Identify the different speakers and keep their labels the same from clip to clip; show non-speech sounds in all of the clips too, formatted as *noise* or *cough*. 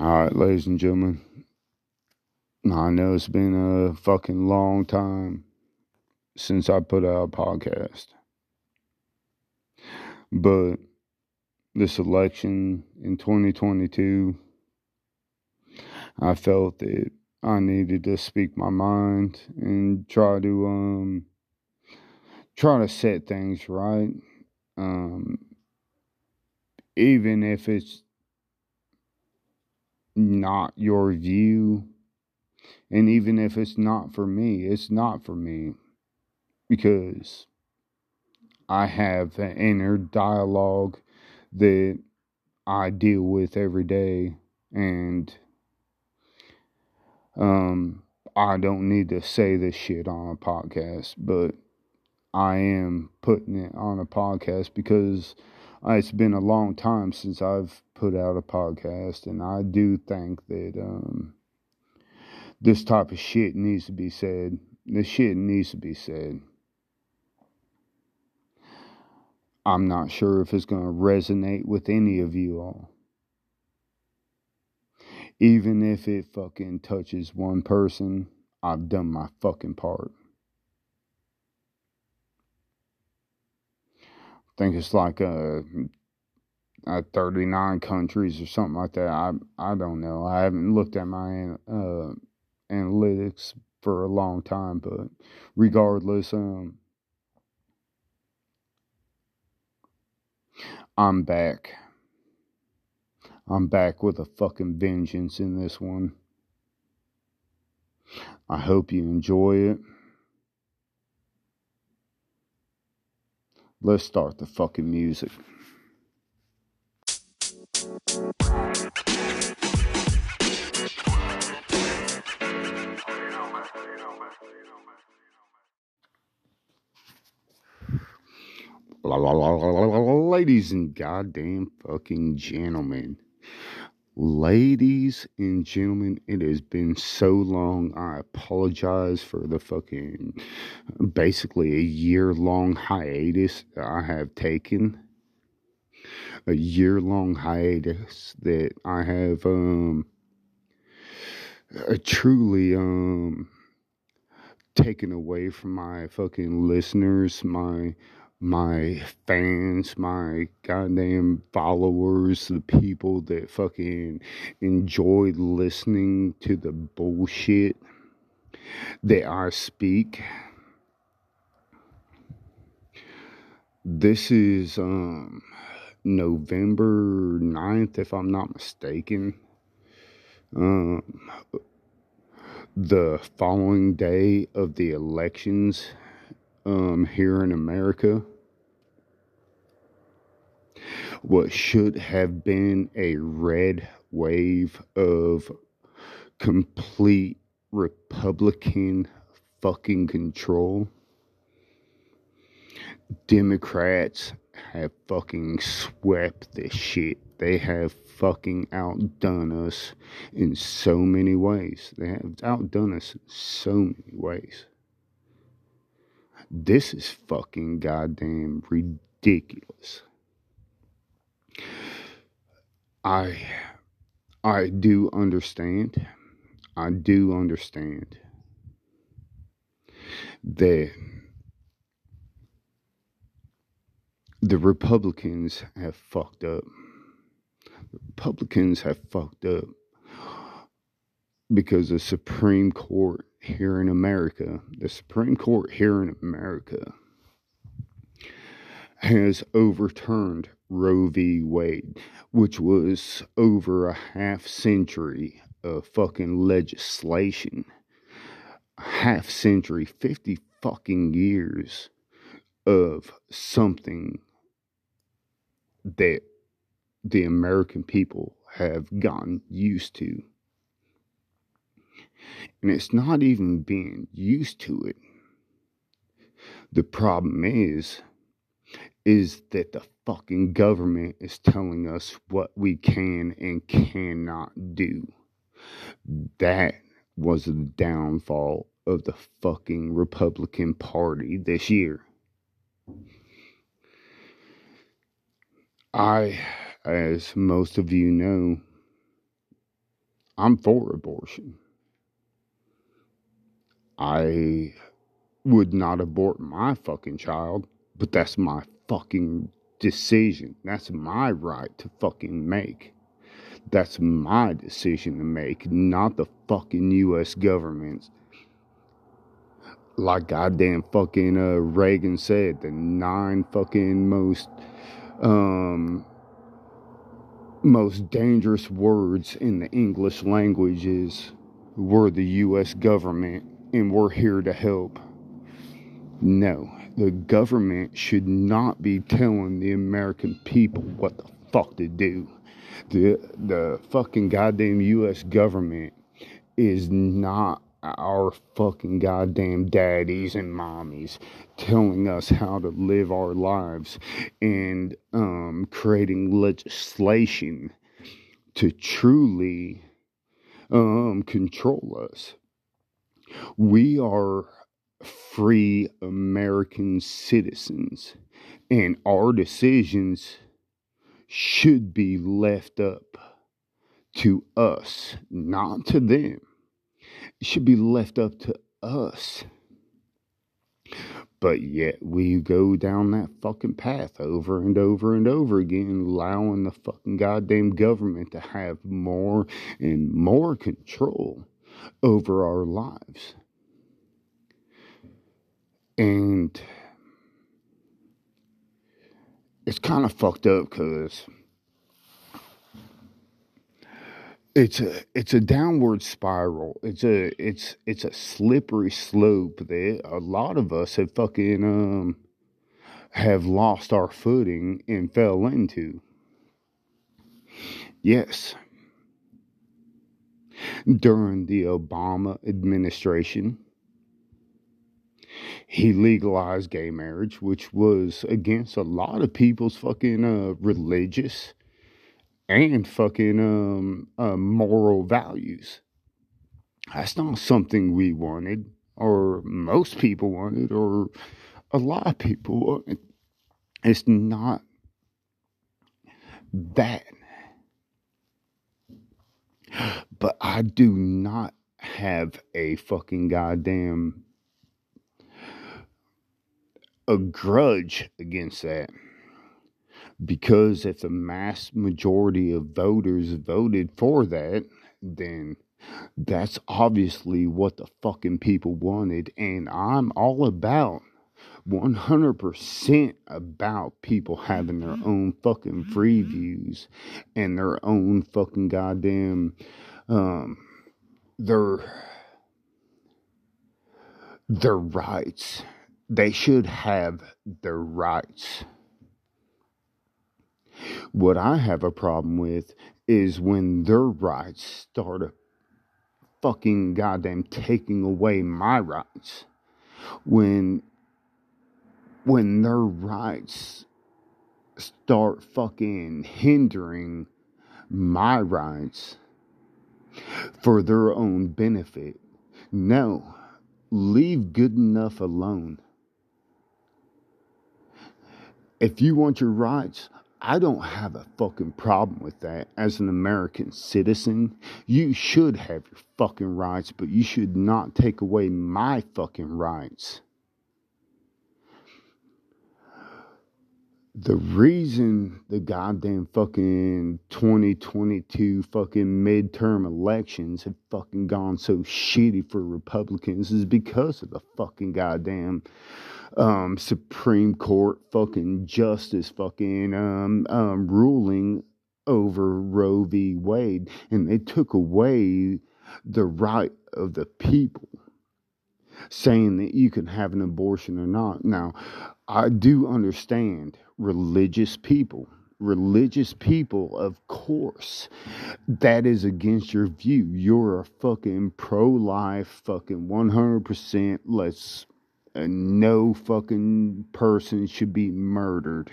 Speaker 1: All right, ladies and gentlemen. I know it's been a fucking long time since I put out a podcast. But this election in 2022, I felt that I needed to speak my mind and try to um try to set things right. Um even if it's not your view. And even if it's not for me, it's not for me because I have an inner dialogue that I deal with every day and um I don't need to say this shit on a podcast, but I am putting it on a podcast because it's been a long time since I've put out a podcast, and I do think that um, this type of shit needs to be said. This shit needs to be said. I'm not sure if it's going to resonate with any of you all. Even if it fucking touches one person, I've done my fucking part. I think it's like a uh, 39 countries or something like that. I I don't know. I haven't looked at my uh, analytics for a long time, but regardless, um, I'm back. I'm back with a fucking vengeance in this one. I hope you enjoy it. Let's start the fucking music. Ladies and goddamn fucking gentlemen. Ladies and gentlemen, it has been so long. I apologize for the fucking basically a year long hiatus I have taken a year long hiatus that I have um truly um taken away from my fucking listeners, my my fans, my goddamn followers, the people that fucking enjoy listening to the bullshit that I speak. This is um November 9th, if I'm not mistaken. Um, the following day of the elections um, here in America. What should have been a red wave of complete Republican fucking control. Democrats have fucking swept this shit. They have fucking outdone us in so many ways. They have outdone us in so many ways. This is fucking goddamn ridiculous. I I do understand. I do understand that the Republicans have fucked up. Republicans have fucked up because the Supreme Court here in America, the Supreme Court here in America has overturned Roe v. Wade, which was over a half century of fucking legislation. Half century, 50 fucking years of something that the American people have gotten used to. And it's not even being used to it. The problem is, is that the fucking government is telling us what we can and cannot do. That was the downfall of the fucking Republican Party this year. I, as most of you know, I'm for abortion. I would not abort my fucking child, but that's my fucking decision. That's my right to fucking make. That's my decision to make, not the fucking US government's. Like goddamn fucking uh, Reagan said, the nine fucking most um most dangerous words in the English language is we're the US government and we're here to help. No, the government should not be telling the American people what the fuck to do. The the fucking goddamn US government is not our fucking goddamn daddies and mommies telling us how to live our lives and um, creating legislation to truly um, control us. We are free American citizens, and our decisions should be left up to us, not to them. Should be left up to us. But yet we go down that fucking path over and over and over again, allowing the fucking goddamn government to have more and more control over our lives. And it's kind of fucked up because it's a it's a downward spiral. It's a it's it's a slippery slope that a lot of us have fucking um have lost our footing and fell into. Yes. During the Obama administration, he legalized gay marriage, which was against a lot of people's fucking uh, religious and fucking um, uh, moral values. That's not something we wanted, or most people wanted, or a lot of people wanted. It's not that. But I do not have a fucking goddamn a grudge against that because if the mass majority of voters voted for that, then that's obviously what the fucking people wanted. And I'm all about 100% about people having their own fucking free views and their own fucking goddamn, um, their, their rights they should have their rights. What I have a problem with is when their rights start fucking goddamn taking away my rights. When when their rights start fucking hindering my rights for their own benefit. No, leave good enough alone. If you want your rights, I don't have a fucking problem with that. As an American citizen, you should have your fucking rights, but you should not take away my fucking rights. The reason the goddamn fucking 2022 fucking midterm elections have fucking gone so shitty for Republicans is because of the fucking goddamn um, Supreme Court fucking justice fucking um, um, ruling over Roe v. Wade, and they took away the right of the people, saying that you can have an abortion or not. Now, I do understand religious people. Religious people, of course, that is against your view. You're a fucking pro life, fucking 100%. Let's uh, no fucking person should be murdered,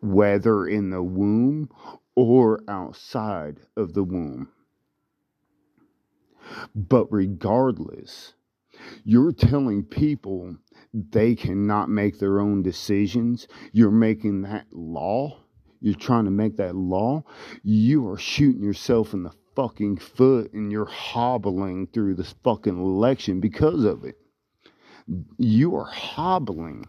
Speaker 1: whether in the womb or outside of the womb. But regardless, you're telling people they cannot make their own decisions. You're making that law. You're trying to make that law. You are shooting yourself in the fucking foot and you're hobbling through this fucking election because of it. You are hobbling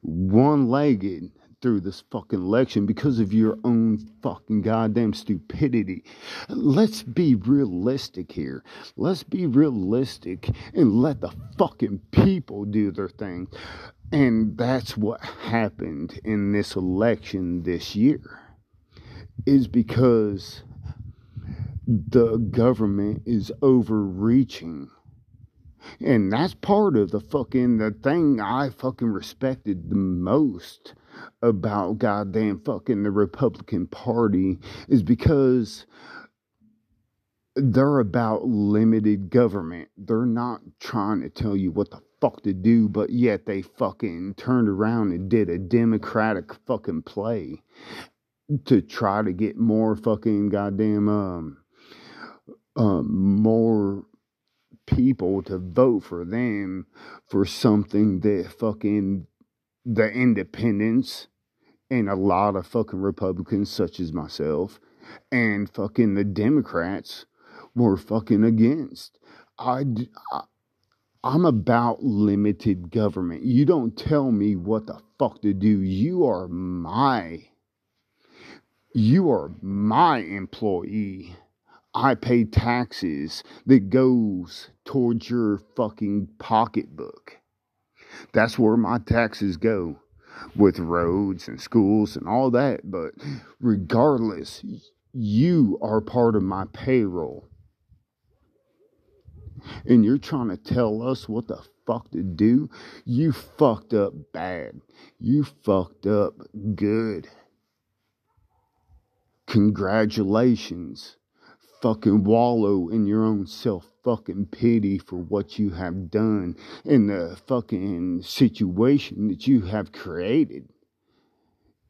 Speaker 1: one legged through this fucking election because of your own fucking goddamn stupidity. Let's be realistic here. Let's be realistic and let the fucking people do their thing. And that's what happened in this election this year. Is because the government is overreaching. And that's part of the fucking the thing I fucking respected the most about goddamn fucking the Republican Party is because they're about limited government. They're not trying to tell you what the fuck to do, but yet they fucking turned around and did a democratic fucking play to try to get more fucking goddamn um um more people to vote for them for something that fucking the independents and a lot of fucking Republicans, such as myself, and fucking the Democrats were fucking against. I, I I'm about limited government. You don't tell me what the fuck to do. You are my you are my employee. I pay taxes that goes towards your fucking pocketbook. That's where my taxes go with roads and schools and all that. But regardless, you are part of my payroll. And you're trying to tell us what the fuck to do? You fucked up bad. You fucked up good. Congratulations. Fucking wallow in your own self fucking pity for what you have done in the fucking situation that you have created.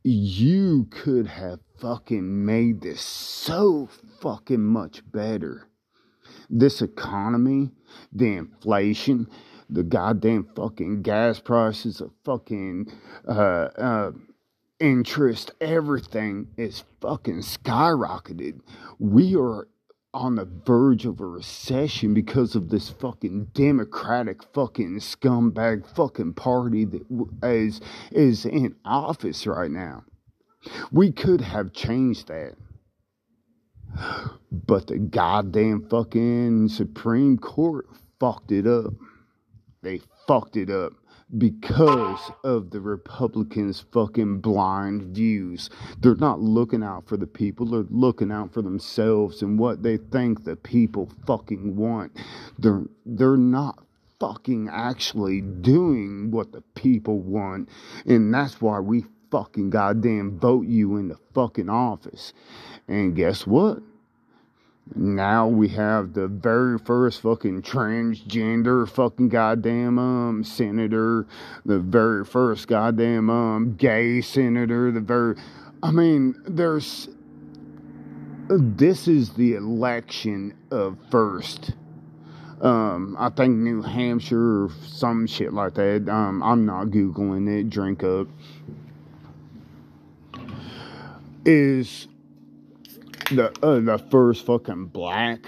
Speaker 1: You could have fucking made this so fucking much better. This economy, the inflation, the goddamn fucking gas prices, the fucking uh, uh, interest, everything is fucking skyrocketed. We are on the verge of a recession because of this fucking democratic fucking scumbag fucking party that is is in office right now. We could have changed that. But the goddamn fucking Supreme Court fucked it up. They fucked it up because of the Republicans' fucking blind views. They're not looking out for the people, they're looking out for themselves and what they think the people fucking want. They're they're not fucking actually doing what the people want. And that's why we fucking goddamn vote you in the fucking office. And guess what? Now we have the very first fucking transgender fucking goddamn um senator, the very first goddamn um gay senator, the very I mean, there's this is the election of first. Um, I think New Hampshire or some shit like that. Um, I'm not googling it. Drink up. Is the uh, the first fucking black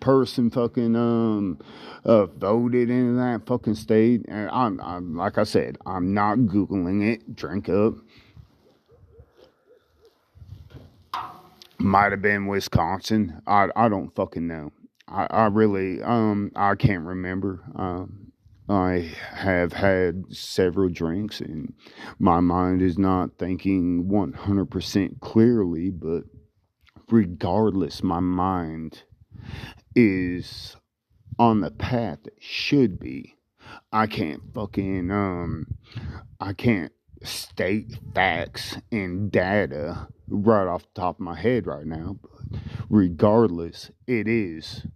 Speaker 1: person fucking um uh, voted in that fucking state. And I'm, I'm like I said, I'm not googling it. Drink up. Might have been Wisconsin. I I don't fucking know. I, I really um I can't remember. Um I have had several drinks and my mind is not thinking 100% clearly, but regardless, my mind is on the path it should be. I can't fucking um I can't state facts and data right off the top of my head right now, but regardless, it is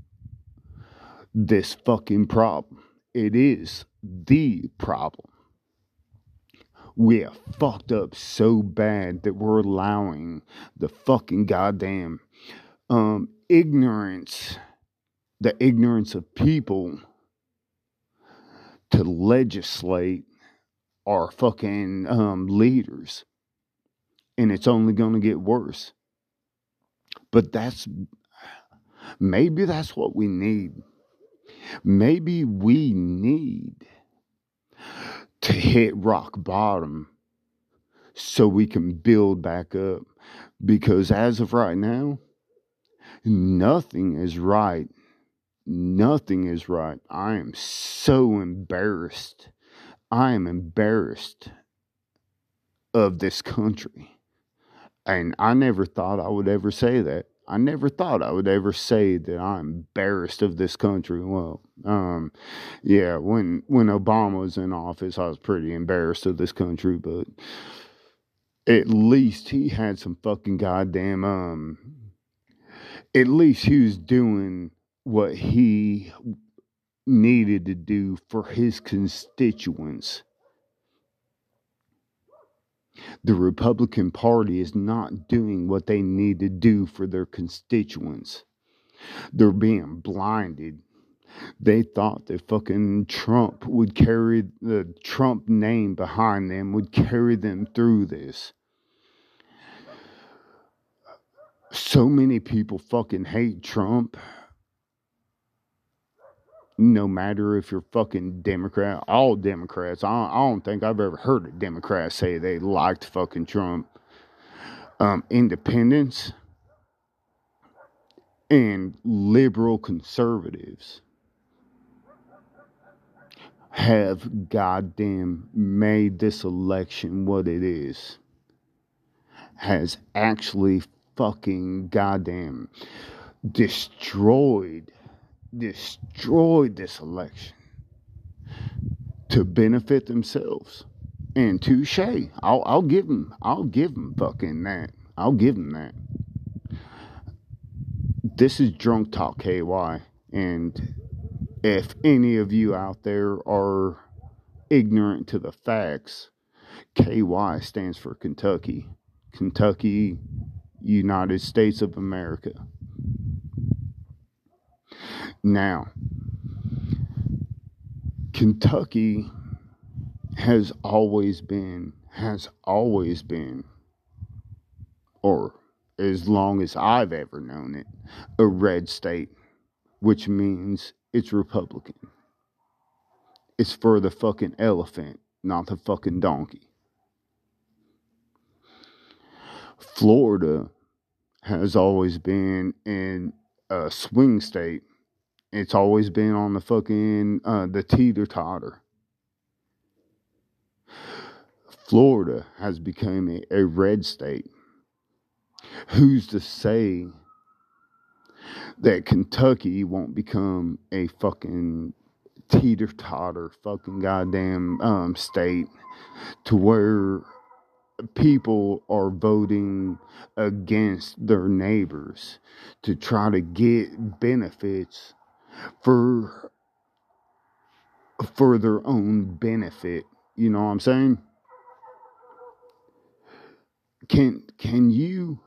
Speaker 1: this fucking problem. It is the problem we have fucked up so bad that we're allowing the fucking goddamn um, ignorance, the ignorance of people to legislate our fucking um, leaders. And it's only going to get worse. But that's Maybe that's what we need. Maybe we need to hit rock bottom so we can build back up. Because as of right now, nothing is right. Nothing is right. I am so embarrassed. I am embarrassed of this country. And I never thought I would ever say that. I never thought I would ever say that I'm embarrassed of this country. Well, um, yeah, when when Obama was in office, I was pretty embarrassed of this country, but at least he had some fucking goddamn um at least he was doing what he needed to do for his constituents. The Republican Party is not doing what they need to do for their constituents. They're being blinded. They thought that fucking Trump would carry the Trump name behind them, would carry them through this. So many people fucking hate Trump. No matter if you're fucking Democrat, all Democrats. I don't, I don't think I've ever heard a Democrat say they liked fucking Trump. Um, independents and liberal conservatives have goddamn made this election what it is. Has actually fucking goddamn destroyed, destroyed this election to benefit themselves. And touche, I'll, I'll give them, I'll give them fucking that. I'll give them that. This is Drunk Talk KY, and if any of you out there are ignorant to the facts, KY stands for Kentucky. Kentucky United States of America. Now, Kentucky has always been, has always been, or as long as I've ever known it, a red state, which means it's Republican. It's for the fucking elephant, not the fucking donkey. Florida has always been in a swing state. It's always been on the fucking uh, the teeter totter. Florida has become a, a red state. Who's to say that Kentucky won't become a fucking teeter totter fucking goddamn um, state to where people are voting against their neighbors to try to get benefits for for their own benefit. You know what i'm saying? Can can you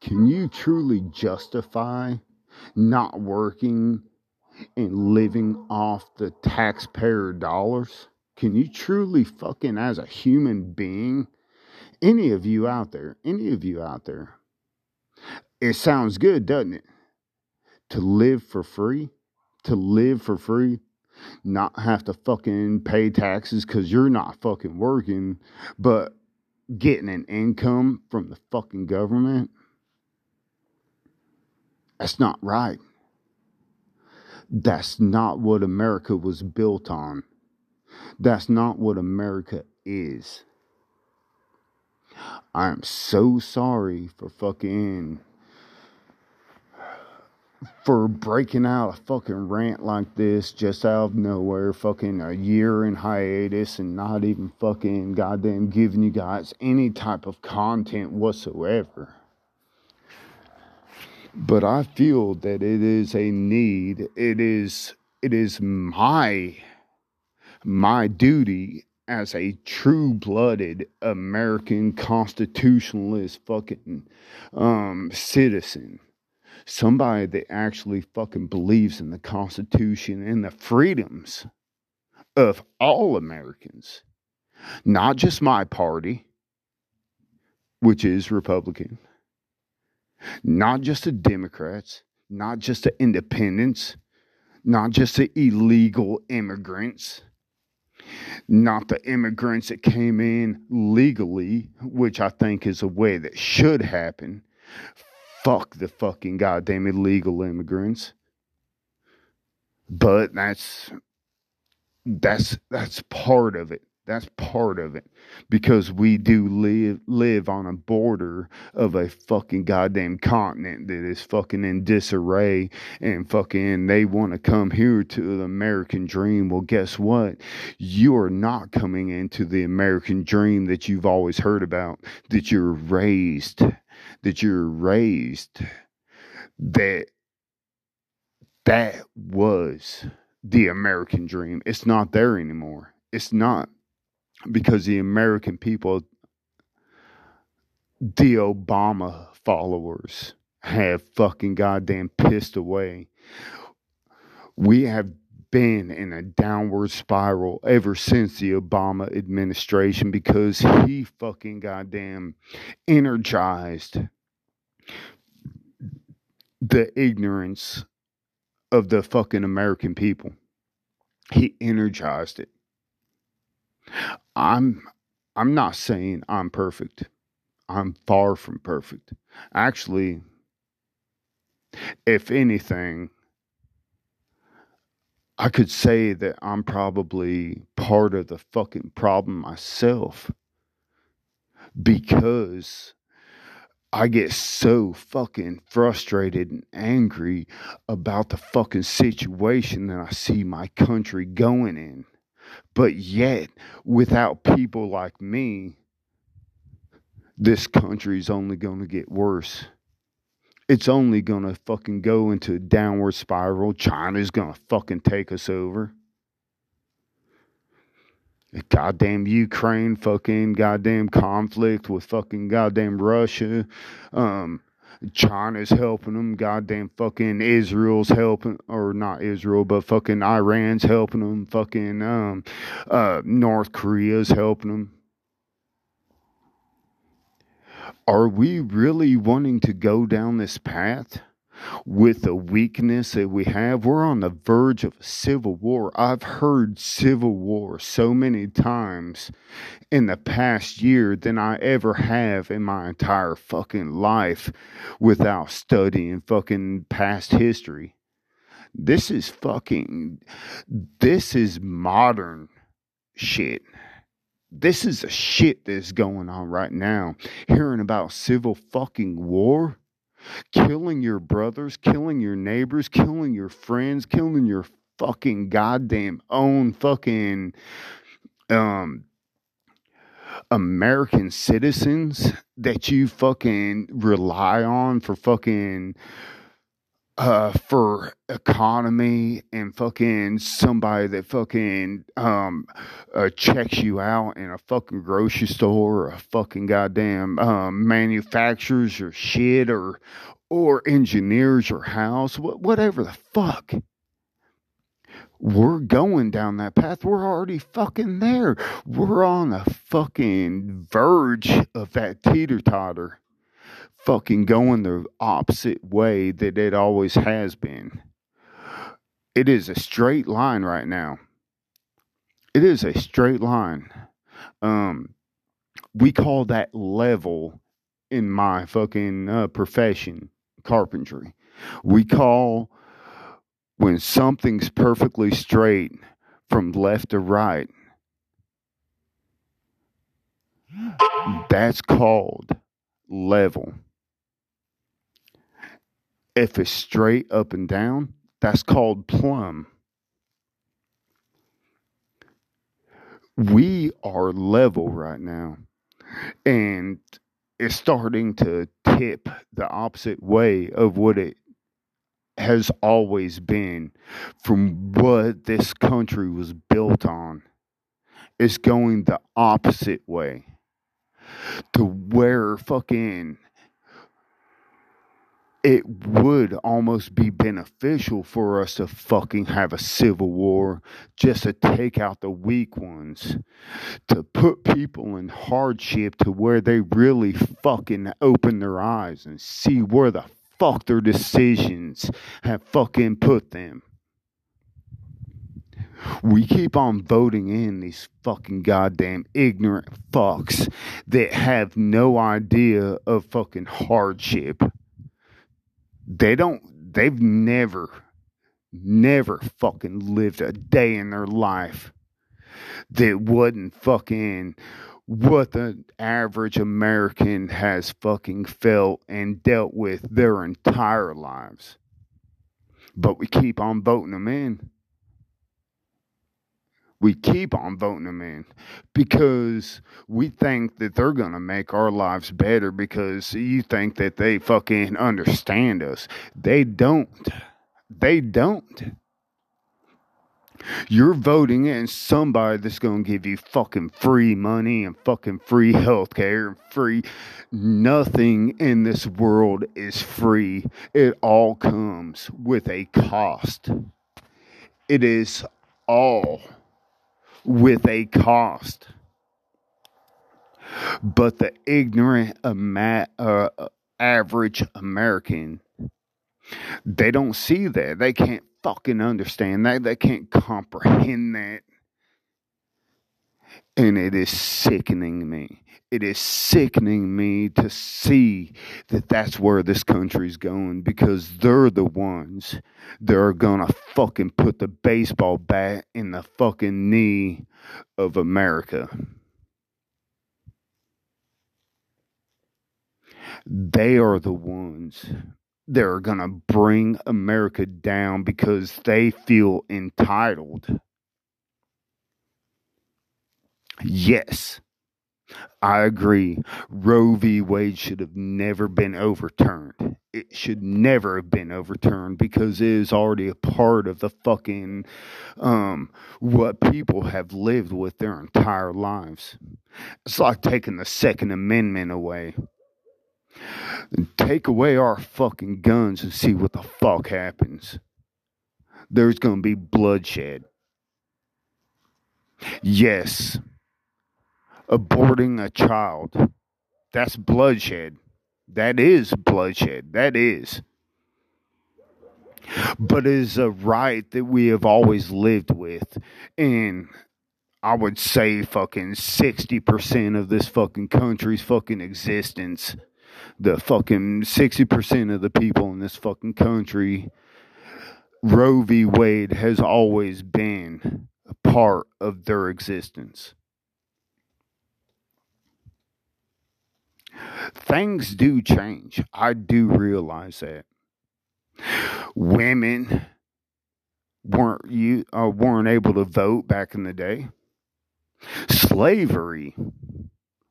Speaker 1: can you truly justify not working and living off the taxpayer dollars? Can you truly fucking as a human being any of you out there, any of you out there, it sounds good, doesn't it? To live for free, to live for free, not have to fucking pay taxes because you're not fucking working, but getting an income from the fucking government. That's not right. That's not what America was built on. That's not what America is. I'm so sorry for fucking for breaking out a fucking rant like this just out of nowhere, fucking a year in hiatus and not even fucking goddamn giving you guys any type of content whatsoever. But I feel that it is a need. It is it is my my duty as a true blooded American constitutionalist fucking um, citizen, somebody that actually fucking believes in the Constitution and the freedoms of all Americans, not just my party, which is Republican, not just the Democrats, not just the independents, not just the illegal immigrants, not the immigrants that came in legally, which I think is a way that should happen. Fuck the fucking goddamn illegal immigrants. But that's that's that's part of it. That's part of it because we do live live on a border of a fucking goddamn continent that is fucking in disarray and fucking they want to come here to the American dream. Well, guess what? You are not coming into the American dream that you've always heard about, that you're raised, that you're raised that that was the American dream. It's not there anymore. It's not because the American people, the Obama followers, have fucking goddamn pissed away. We have been in a downward spiral ever since the Obama administration because he fucking goddamn energized the ignorance of the fucking American people. He energized it. I'm I'm not saying I'm perfect. I'm far from perfect. Actually, if anything, I could say that I'm probably part of the fucking problem myself because I get so fucking frustrated and angry about the fucking situation that I see my country going in. But yet, without people like me, this country's only going to get worse. It's only going to fucking go into a downward spiral. China's going to fucking take us over. Goddamn Ukraine, fucking goddamn conflict with fucking goddamn Russia. Um, China's helping them. Goddamn fucking Israel's helping, or not Israel, but fucking Iran's helping them. Fucking um, uh, North Korea's helping them. Are we really wanting to go down this path? with the weakness that we have. We're on the verge of civil war. I've heard civil war so many times in the past year than I ever have in my entire fucking life without studying fucking past history. This is fucking, this is modern shit. This is the shit that's going on right now. Hearing about civil fucking war killing your brothers, killing your neighbors, killing your friends, killing your fucking goddamn own fucking um American citizens that you fucking rely on for fucking uh for economy and fucking somebody that fucking um uh, checks you out in a fucking grocery store or a fucking goddamn um manufacturers or shit or or engineers or house whatever the fuck we're going down that path. We're already fucking there. We're on the fucking verge of that teeter totter fucking going the opposite way that it always has been. It is a straight line right now. It is a straight line. Um, we call that level in my fucking uh, profession, carpentry. We call when something's perfectly straight from left to right. That's called level. If it's straight up and down, that's called plumb. We are level right now. And it's starting to tip the opposite way of what it has always been from what this country was built on. It's going the opposite way to where fucking it would almost be beneficial for us to fucking have a civil war just to take out the weak ones, to put people in hardship to where they really fucking open their eyes and see where the fuck their decisions have fucking put them. We keep on voting in these fucking goddamn ignorant fucks that have no idea of fucking hardship. They don't, they've never, never fucking lived a day in their life that wasn't fucking what the average American has fucking felt and dealt with their entire lives. But we keep on voting them in. We keep on voting them in because we think that they're going to make our lives better because you think that they fucking understand us. They don't. They don't. You're voting in somebody that's going to give you fucking free money and fucking free health care and free. Nothing in this world is free. It all comes with a cost. It is all with a cost. But the ignorant, ama- uh, average American, they don't see that. They can't fucking understand that. They can't comprehend that. And it is sickening me. It is sickening me to see that that's where this country's going because they're the ones that are gonna fucking put the baseball bat in the fucking knee of America. They are the ones that are to bring America down because they feel entitled. Yes, I agree. Roe v. Wade should have never been overturned. It should never have been overturned because it is already a part of the fucking um, what people have lived with their entire lives. It's like taking the Second Amendment away. Take away our fucking guns and see what the fuck happens. There's to be bloodshed. Yes. Aborting a child. That's bloodshed. That is bloodshed. That is. But it is a right that we have always lived with. And I would say fucking 60% of this fucking country's fucking existence the fucking 60% of the people in this fucking country, Roe v. Wade has always been a part of their existence. Things do change. I do realize that. Women weren't you uh, weren't able to vote back in the day. Slavery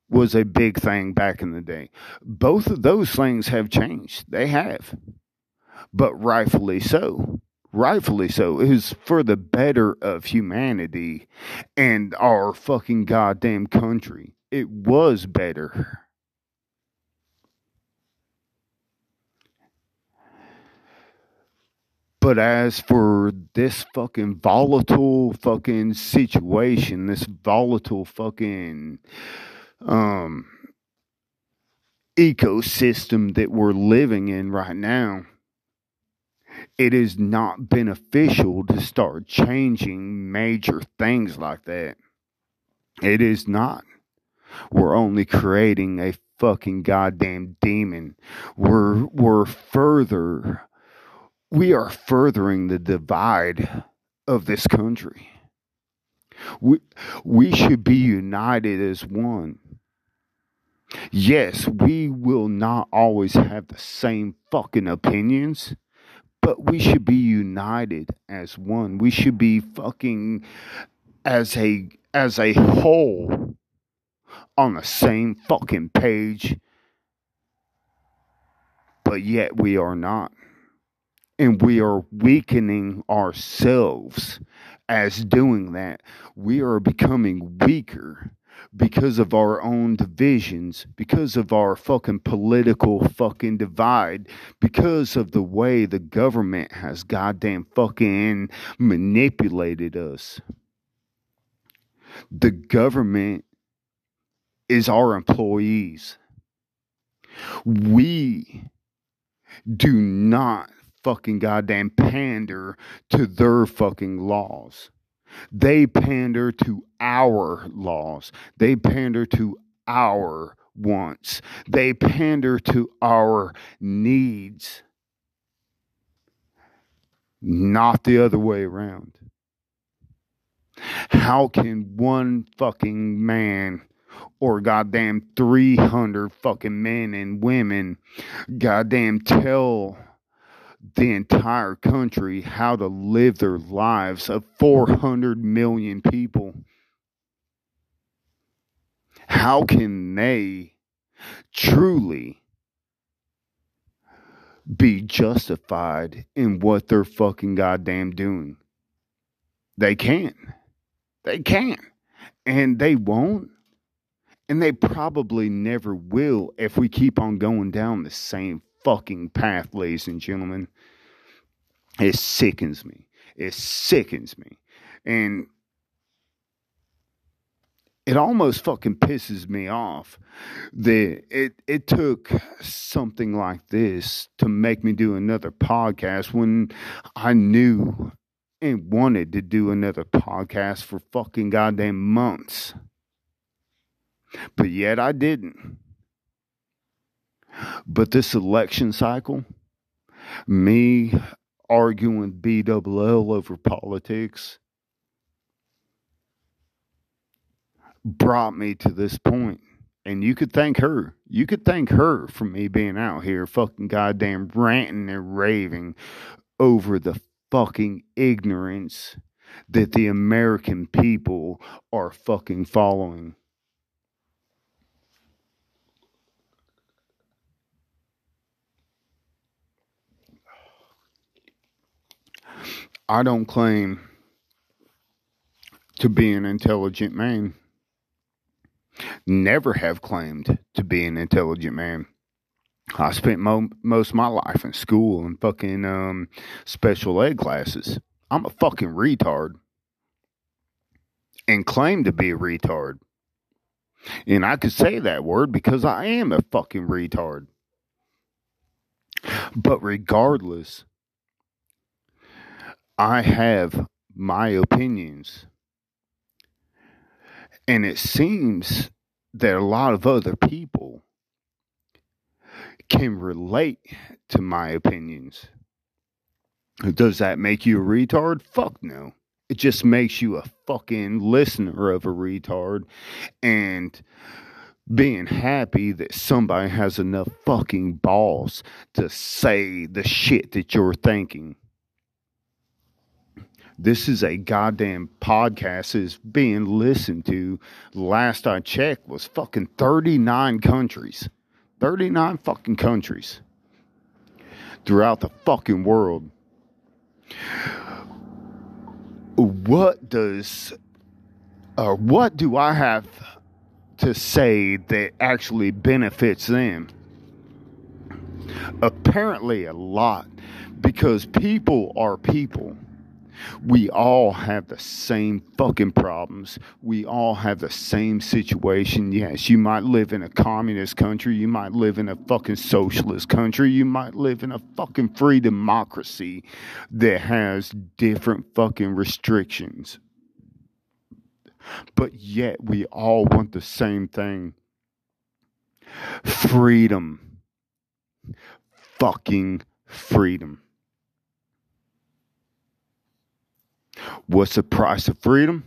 Speaker 1: was a big thing back in the day. Both of those things have changed. They have. But rightfully so. Rightfully so. It was for the better of humanity and our fucking goddamn country. It was better. But as for this fucking volatile fucking situation, this volatile fucking um, ecosystem that we're living in right now, it is not beneficial to start changing major things like that. It is not. We're only creating a fucking goddamn demon. We're we're further we are furthering the divide of this country. We we should be united as one. Yes, we will not always have the same fucking opinions, but we should be united as one. We should be fucking as a as a whole on the same fucking page. But yet we are not. And we are weakening ourselves as doing that. We are becoming weaker because of our own divisions, because of our fucking political fucking divide, because of the way the government has goddamn fucking manipulated us. The government is our employees. We do not fucking goddamn pander to their fucking laws. They pander to our laws. They pander to our wants. They pander to our needs. Not the other way around. How can one fucking man or goddamn 300 fucking men and women goddamn tell the entire country how to live their lives of 400 million people? How can they truly be justified in what they're fucking goddamn doing? They can't. They can't. And they won't. And they probably never will if we keep on going down the same fucking path, ladies and gentlemen. It sickens me. It sickens me. And it almost fucking pisses me off that it it took something like this to make me do another podcast when I knew and wanted to do another podcast for fucking goddamn months. But yet I didn't. But this election cycle, me arguing BWL over politics, brought me to this point. And you could thank her. You could thank her for me being out here fucking goddamn ranting and raving over the fucking ignorance that the American people are fucking following. I don't claim to be an intelligent man. Never have claimed to be an intelligent man. I spent mo- most of my life in school and fucking um, special ed classes. I'm a fucking retard and claim to be a retard. And I could say that word because I am a fucking retard. But regardless, I have my opinions. And it seems that a lot of other people can relate to my opinions. Does that make you a retard? Fuck no. It just makes you a fucking listener of a retard and being happy that somebody has enough fucking balls to say the shit that you're thinking. This is a goddamn podcast is being listened to. Last I checked was fucking 39 countries. 39 fucking countries throughout the fucking world. What does uh, what do I have to say that actually benefits them? Apparently, a lot because people are people we all have the same fucking problems. We all have the same situation. Yes, you might live in a communist country. You might live in a fucking socialist country. You might live in a fucking free democracy that has different fucking restrictions. But yet we all want the same thing freedom. Fucking freedom. What's the price of freedom?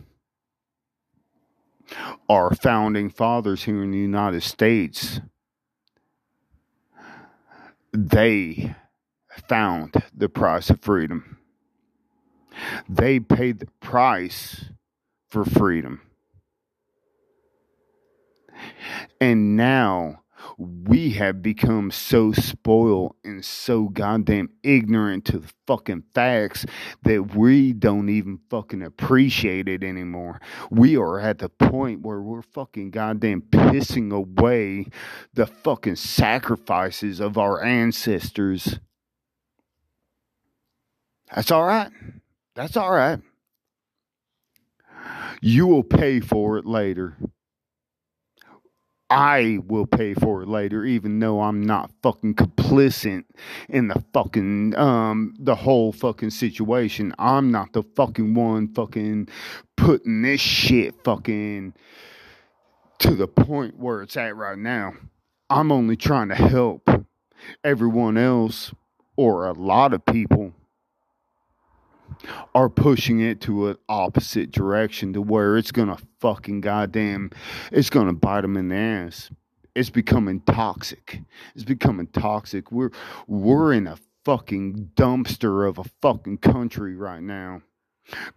Speaker 1: Our founding fathers here in the United States, they found the price of freedom. They paid the price for freedom. And now we have become so spoiled and so goddamn ignorant to the fucking facts that we don't even fucking appreciate it anymore. We are at the point where we're fucking goddamn pissing away the fucking sacrifices of our ancestors. That's all right. That's all right. You will pay for it later I will pay for it later, even though I'm not fucking complicit in the fucking um the whole fucking situation. I'm not the fucking one fucking putting this shit fucking to the point where it's at right now. I'm only trying to help everyone else or a lot of people are pushing it to an opposite direction to where it's gonna fucking goddamn it's gonna bite them in the ass. It's becoming toxic. It's becoming toxic. We're we're in a fucking dumpster of a fucking country right now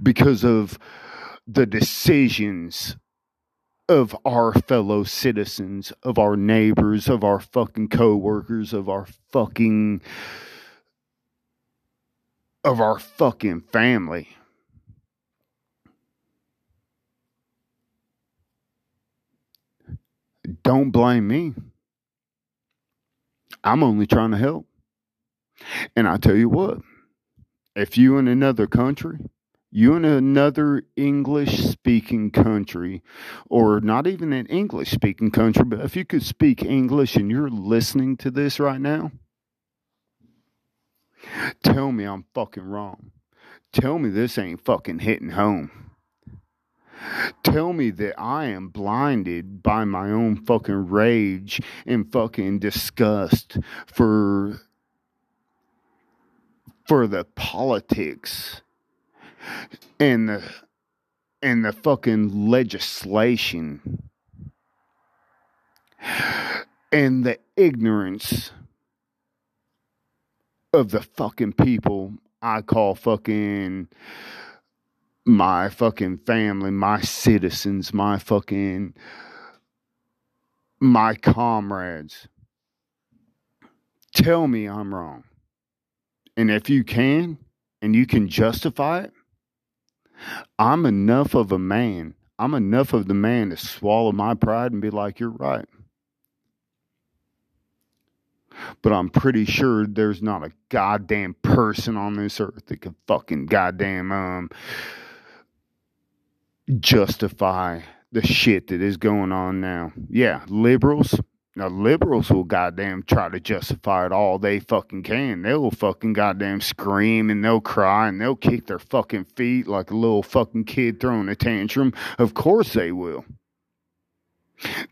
Speaker 1: because of the decisions of our fellow citizens of our neighbors of our fucking co-workers of our fucking of our fucking family. Don't blame me. I'm only trying to help. And I tell you what, if you in another country, you in another English speaking country, or not even an English speaking country, but if you could speak English and you're listening to this right now, Tell me I'm fucking wrong. Tell me this ain't fucking hitting home. Tell me that I am blinded by my own fucking rage and fucking disgust for for the politics and the and the fucking legislation and the ignorance of the fucking people I call fucking my fucking family, my citizens, my fucking my comrades. Tell me I'm wrong. And if you can and you can justify it, I'm enough of a man. I'm enough of the man to swallow my pride and be like, you're right but I'm pretty sure there's not a goddamn person on this earth that can fucking goddamn um justify the shit that is going on now. Yeah, liberals. Now liberals will goddamn try to justify it all they fucking can. They will fucking goddamn scream and they'll cry and they'll kick their fucking feet like a little fucking kid throwing a tantrum. Of course they will.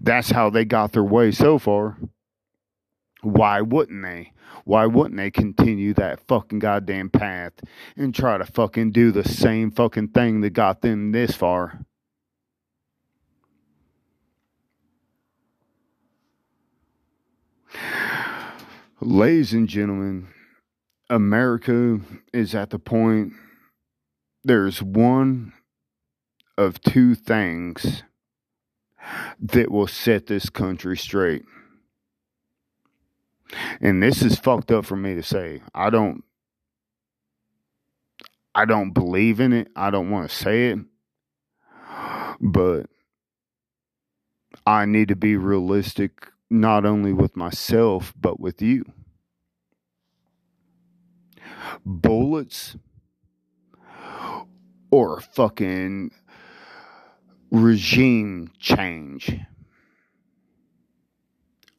Speaker 1: That's how they got their way so far why wouldn't they? Why wouldn't they continue that fucking goddamn path and try to fucking do the same fucking thing that got them this far? Ladies and gentlemen, America is at the point there's one of two things that will set this country straight. And this is fucked up for me to say. I don't I don't believe in it. I don't want to say it. But I need to be realistic not only with myself but with you. Bullets or fucking regime change.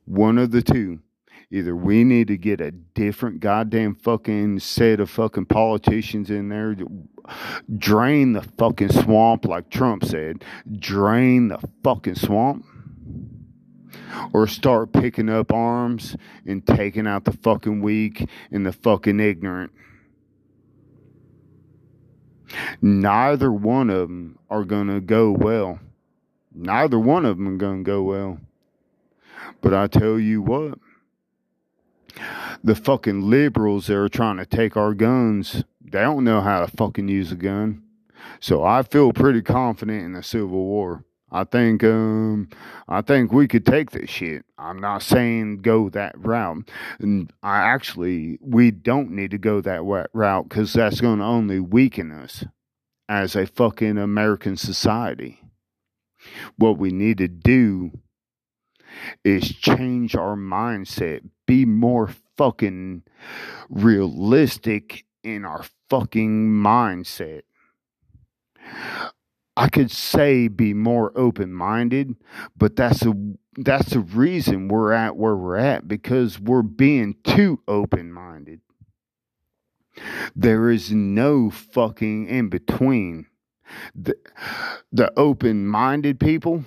Speaker 1: One of the two. Either we need to get a different goddamn fucking set of fucking politicians in there, to drain the fucking swamp, like Trump said, drain the fucking swamp, or start picking up arms and taking out the fucking weak and the fucking ignorant. Neither one of them are going to go well. Neither one of them are going to go well. But I tell you what, the fucking liberals that are trying to take our guns, they don't know how to fucking use a gun. So I feel pretty confident in the Civil War. I think um I think we could take this shit. I'm not saying go that route. And I actually we don't need to go that route cuz that's going to only weaken us as a fucking American society. What we need to do is change our mindset, be more fucking realistic in our fucking mindset. I could say be more open minded, but that's a that's the reason we're at where we're at because we're being too open minded. There is no fucking in between. The, the open minded people,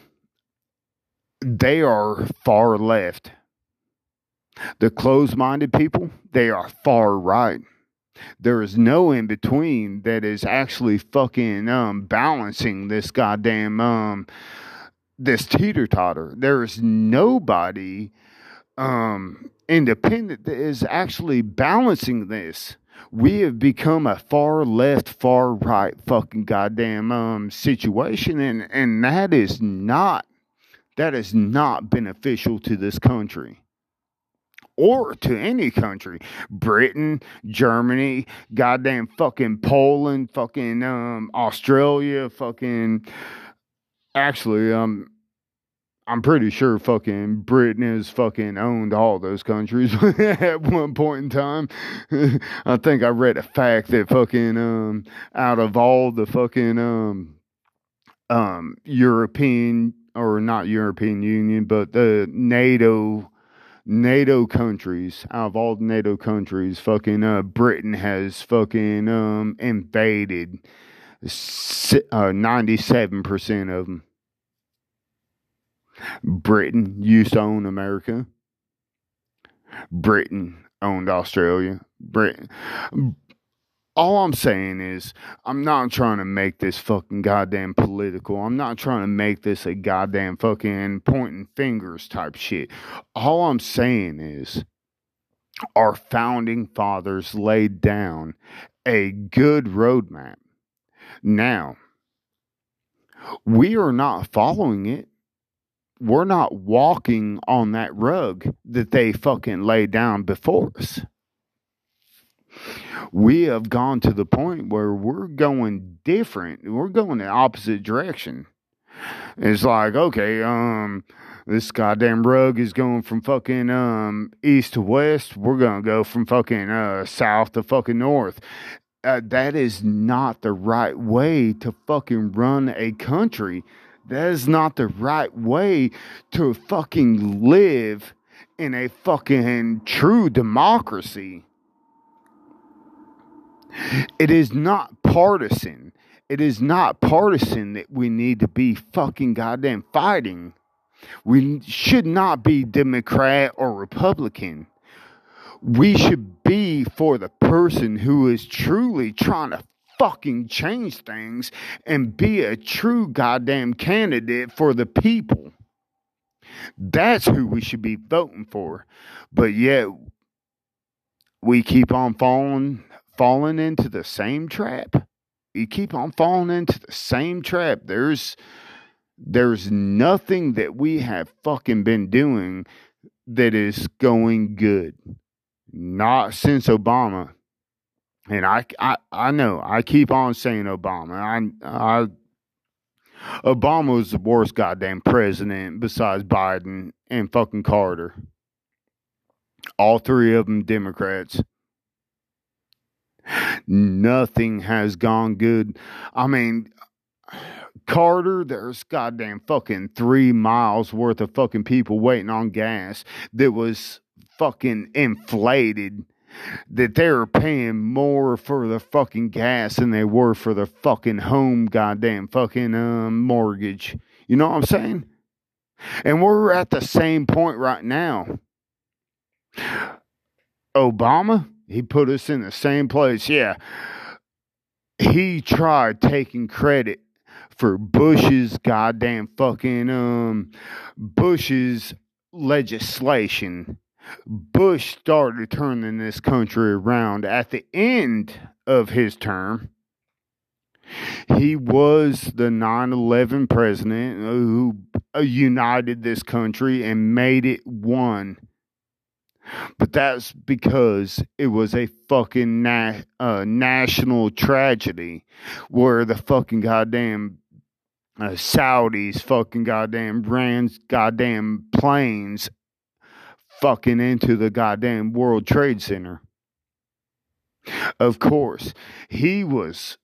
Speaker 1: they are far left. The closed minded people, they are far right. There is no in between that is actually fucking um balancing this goddamn um this teeter totter. There is nobody um independent that is actually balancing this. We have become a far left, far right fucking goddamn um situation and and that is not that is not beneficial to this country or to any country. Britain, Germany, goddamn fucking Poland, fucking um Australia, fucking actually um I'm pretty sure fucking Britain has fucking owned all those countries *laughs* at one point in time. *laughs* I think I read a fact that fucking um out of all the fucking um um European or not European Union, but the NATO NATO countries, out of all NATO countries, fucking uh, Britain has fucking um, invaded uh, 97% of them. Britain used to own America. Britain owned Australia. Britain all I'm saying is, I'm not trying to make this fucking goddamn political. I'm not trying to make this a goddamn fucking pointing fingers type shit. All I'm saying is, our founding fathers laid down a good roadmap. Now, we are not following it. We're not walking on that rug that they fucking laid down before us we have gone to the point where we're going different. We're going the opposite direction. It's like, okay, um, this goddamn rug is going from fucking um east to west. We're gonna go from fucking uh south to fucking north. Uh, that is not the right way to fucking run a country. That is not the right way to fucking live in a fucking true democracy. It is not partisan. It is not partisan that we need to be fucking goddamn fighting. We should not be Democrat or Republican. We should be for the person who is truly trying to fucking change things and be a true goddamn candidate for the people. That's who we should be voting for. But yet, we keep on falling falling into the same trap. You keep on falling into the same trap. There's there's nothing that we have fucking been doing that is going good. Not since Obama. And I, I, I know I keep on saying Obama. I, I, Obama was the worst goddamn president besides Biden and fucking Carter. All three of them Democrats. Nothing has gone good. I mean, Carter, there's goddamn fucking three miles worth of fucking people waiting on gas that was fucking inflated. That they were paying more for the fucking gas than they were for the fucking home goddamn fucking um, mortgage. You know what I'm saying? And we're at the same point right now. Obama, he put us in the same place. Yeah. He tried taking credit for Bush's goddamn fucking um Bush's legislation. Bush started turning this country around at the end of his term. He was the 9 11 president who united this country and made it one but that's because it was a fucking na- uh, national tragedy where the fucking goddamn uh, Saudis fucking goddamn ran goddamn planes fucking into the goddamn World Trade Center. Of course, he was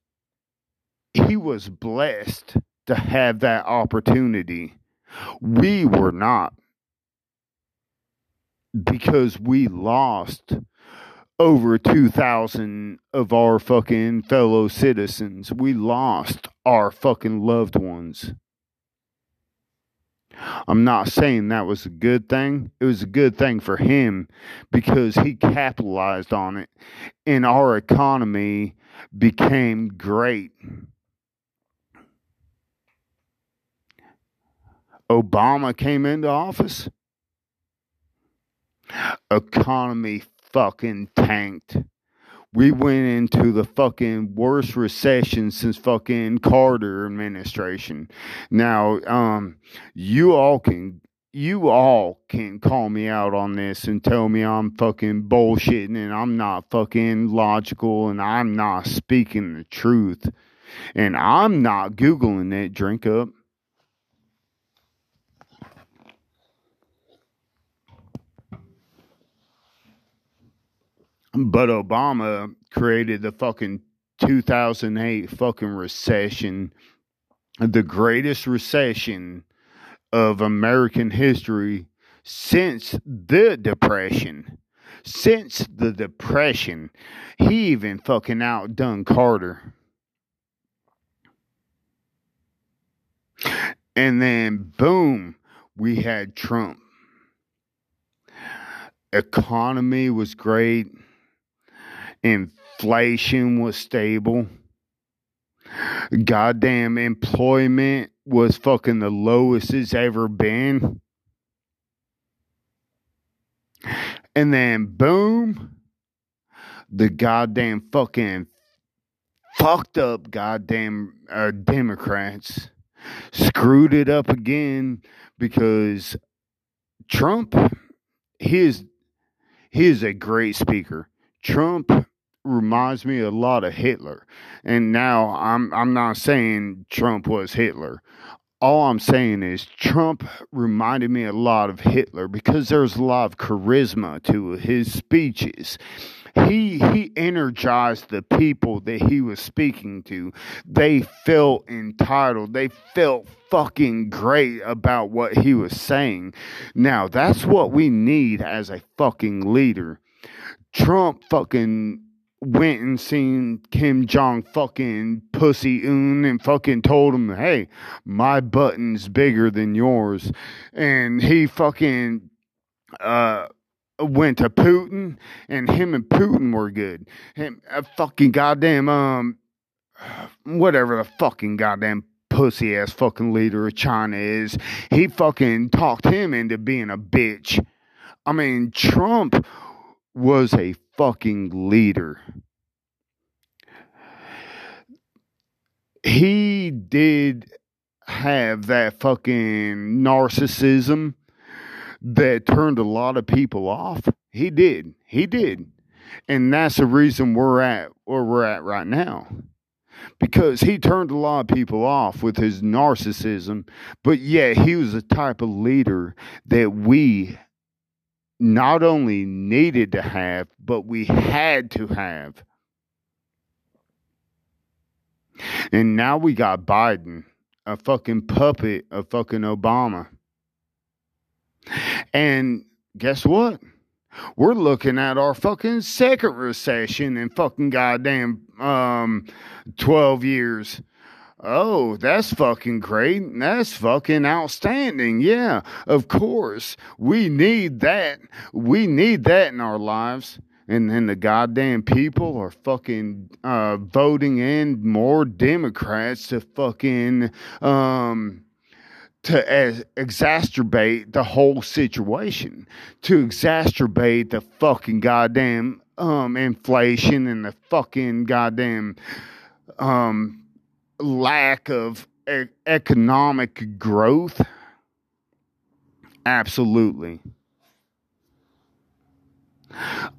Speaker 1: he was blessed to have that opportunity. We were not. Because we lost over 2,000 of our fucking fellow citizens. We lost our fucking loved ones. I'm not saying that was a good thing. It was a good thing for him because he capitalized on it and our economy became great. Obama came into office. Economy fucking tanked. We went into the fucking worst recession since fucking Carter administration. Now, um, you all can you all can call me out on this and tell me I'm fucking bullshitting and I'm not fucking logical and I'm not speaking the truth. And I'm not Googling it, drink up. But Obama created the fucking 2008 fucking recession, the greatest recession of American history since the Depression. Since the Depression, he even fucking outdone Carter. And then, boom, we had Trump. Economy was great Inflation was stable. Goddamn employment was fucking the lowest it's ever been. And then boom, the goddamn fucking fucked up goddamn uh, Democrats screwed it up again because Trump, he is he is a great speaker. Trump reminds me a lot of Hitler. And now I'm I'm not saying Trump was Hitler. All I'm saying is Trump reminded me a lot of Hitler because there's a lot of charisma to his speeches. He he energized the people that he was speaking to. They felt entitled. They felt fucking great about what he was saying. Now, that's what we need as a fucking leader. Trump fucking went and seen Kim Jong fucking pussy un and fucking told him, hey, my button's bigger than yours. And he fucking uh went to Putin and him and Putin were good. Him a fucking goddamn um whatever the fucking goddamn pussy ass fucking leader of China is. He fucking talked him into being a bitch. I mean, Trump was a fucking leader. He did have that fucking narcissism that turned a lot of people off. He did. He did. And that's the reason we're at where we're at right now. Because he turned a lot of people off with his narcissism, but yet he was the type of leader that we not only needed to have, but we had to have. And now we got Biden, a fucking puppet of fucking Obama. And guess what? We're looking at our fucking second recession in fucking goddamn um 12 years. Oh, that's fucking great. That's fucking outstanding. Yeah, of course. We need that. We need that in our lives. And then the goddamn people are fucking uh, voting in more Democrats to fucking um, to exacerbate the whole situation, to exacerbate the fucking goddamn um, inflation and the fucking goddamn um, lack of e- economic growth? Absolutely.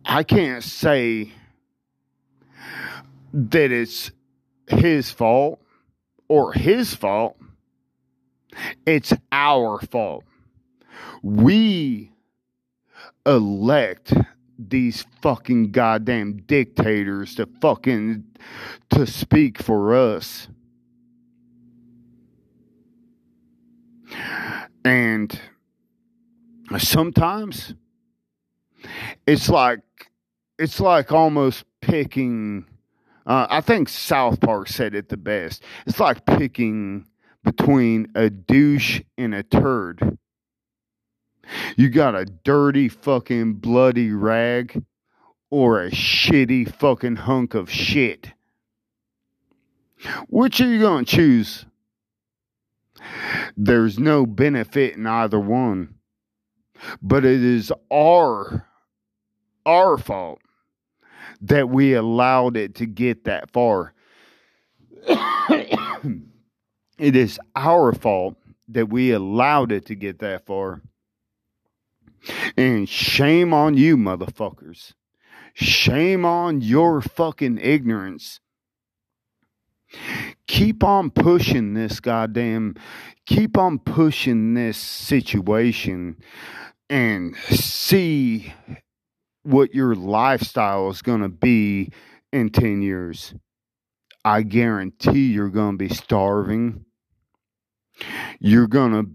Speaker 1: I can't say that it's his fault or his fault. It's our fault. We elect these fucking goddamn dictators to fucking to speak for us. And sometimes it's like it's like almost picking uh, I think South Park said it the best. It's like picking between a douche and a turd. You got a dirty fucking bloody rag or a shitty fucking hunk of shit. Which are you going to choose? There's no benefit in either one. But it is our our fault that we allowed it to get that far. *coughs* it is our fault that we allowed it to get that far. And shame on you, motherfuckers. Shame on your fucking ignorance. Keep on pushing this goddamn, keep on pushing this situation and see what your lifestyle is going to be in 10 years. I guarantee you're going to be starving. You're going to,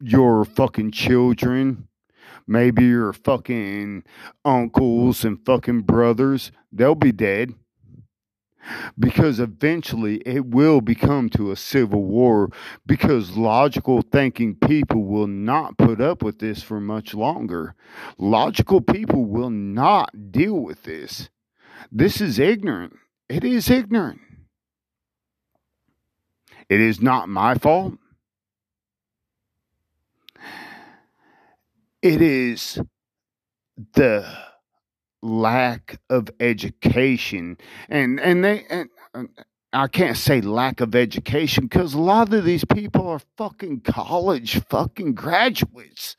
Speaker 1: your fucking children, maybe your fucking uncles and fucking brothers, they'll be dead because eventually it will become to a civil war because logical thinking people will not put up with this for much longer. Logical people will not deal with this. This is ignorant. It is ignorant. It is not my fault. It is the lack of education and and they and, I can't say lack of education because a lot of these people are fucking college fucking graduates.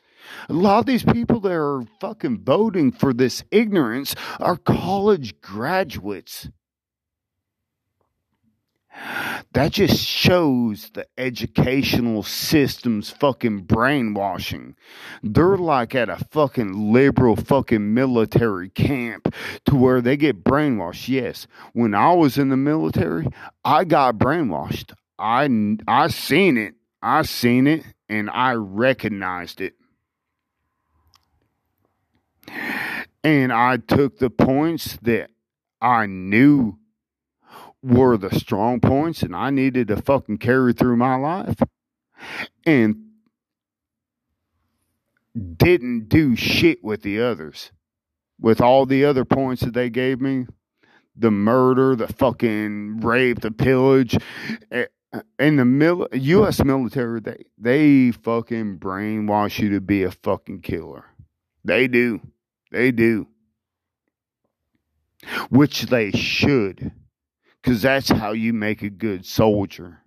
Speaker 1: A lot of these people that are fucking voting for this ignorance are college graduates. That just shows the educational system's fucking brainwashing. They're like at a fucking liberal fucking military camp to where they get brainwashed. Yes, when I was in the military, I got brainwashed. I I seen it. I seen it and I recognized it. And I took the points that I knew were the strong points and I needed to fucking carry through my life and didn't do shit with the others. With all the other points that they gave me, the murder, the fucking rape, the pillage, eh, in the mil- U.S. military, they they fucking brainwash you to be a fucking killer. They do, they do, which they should because that's how you make a good soldier.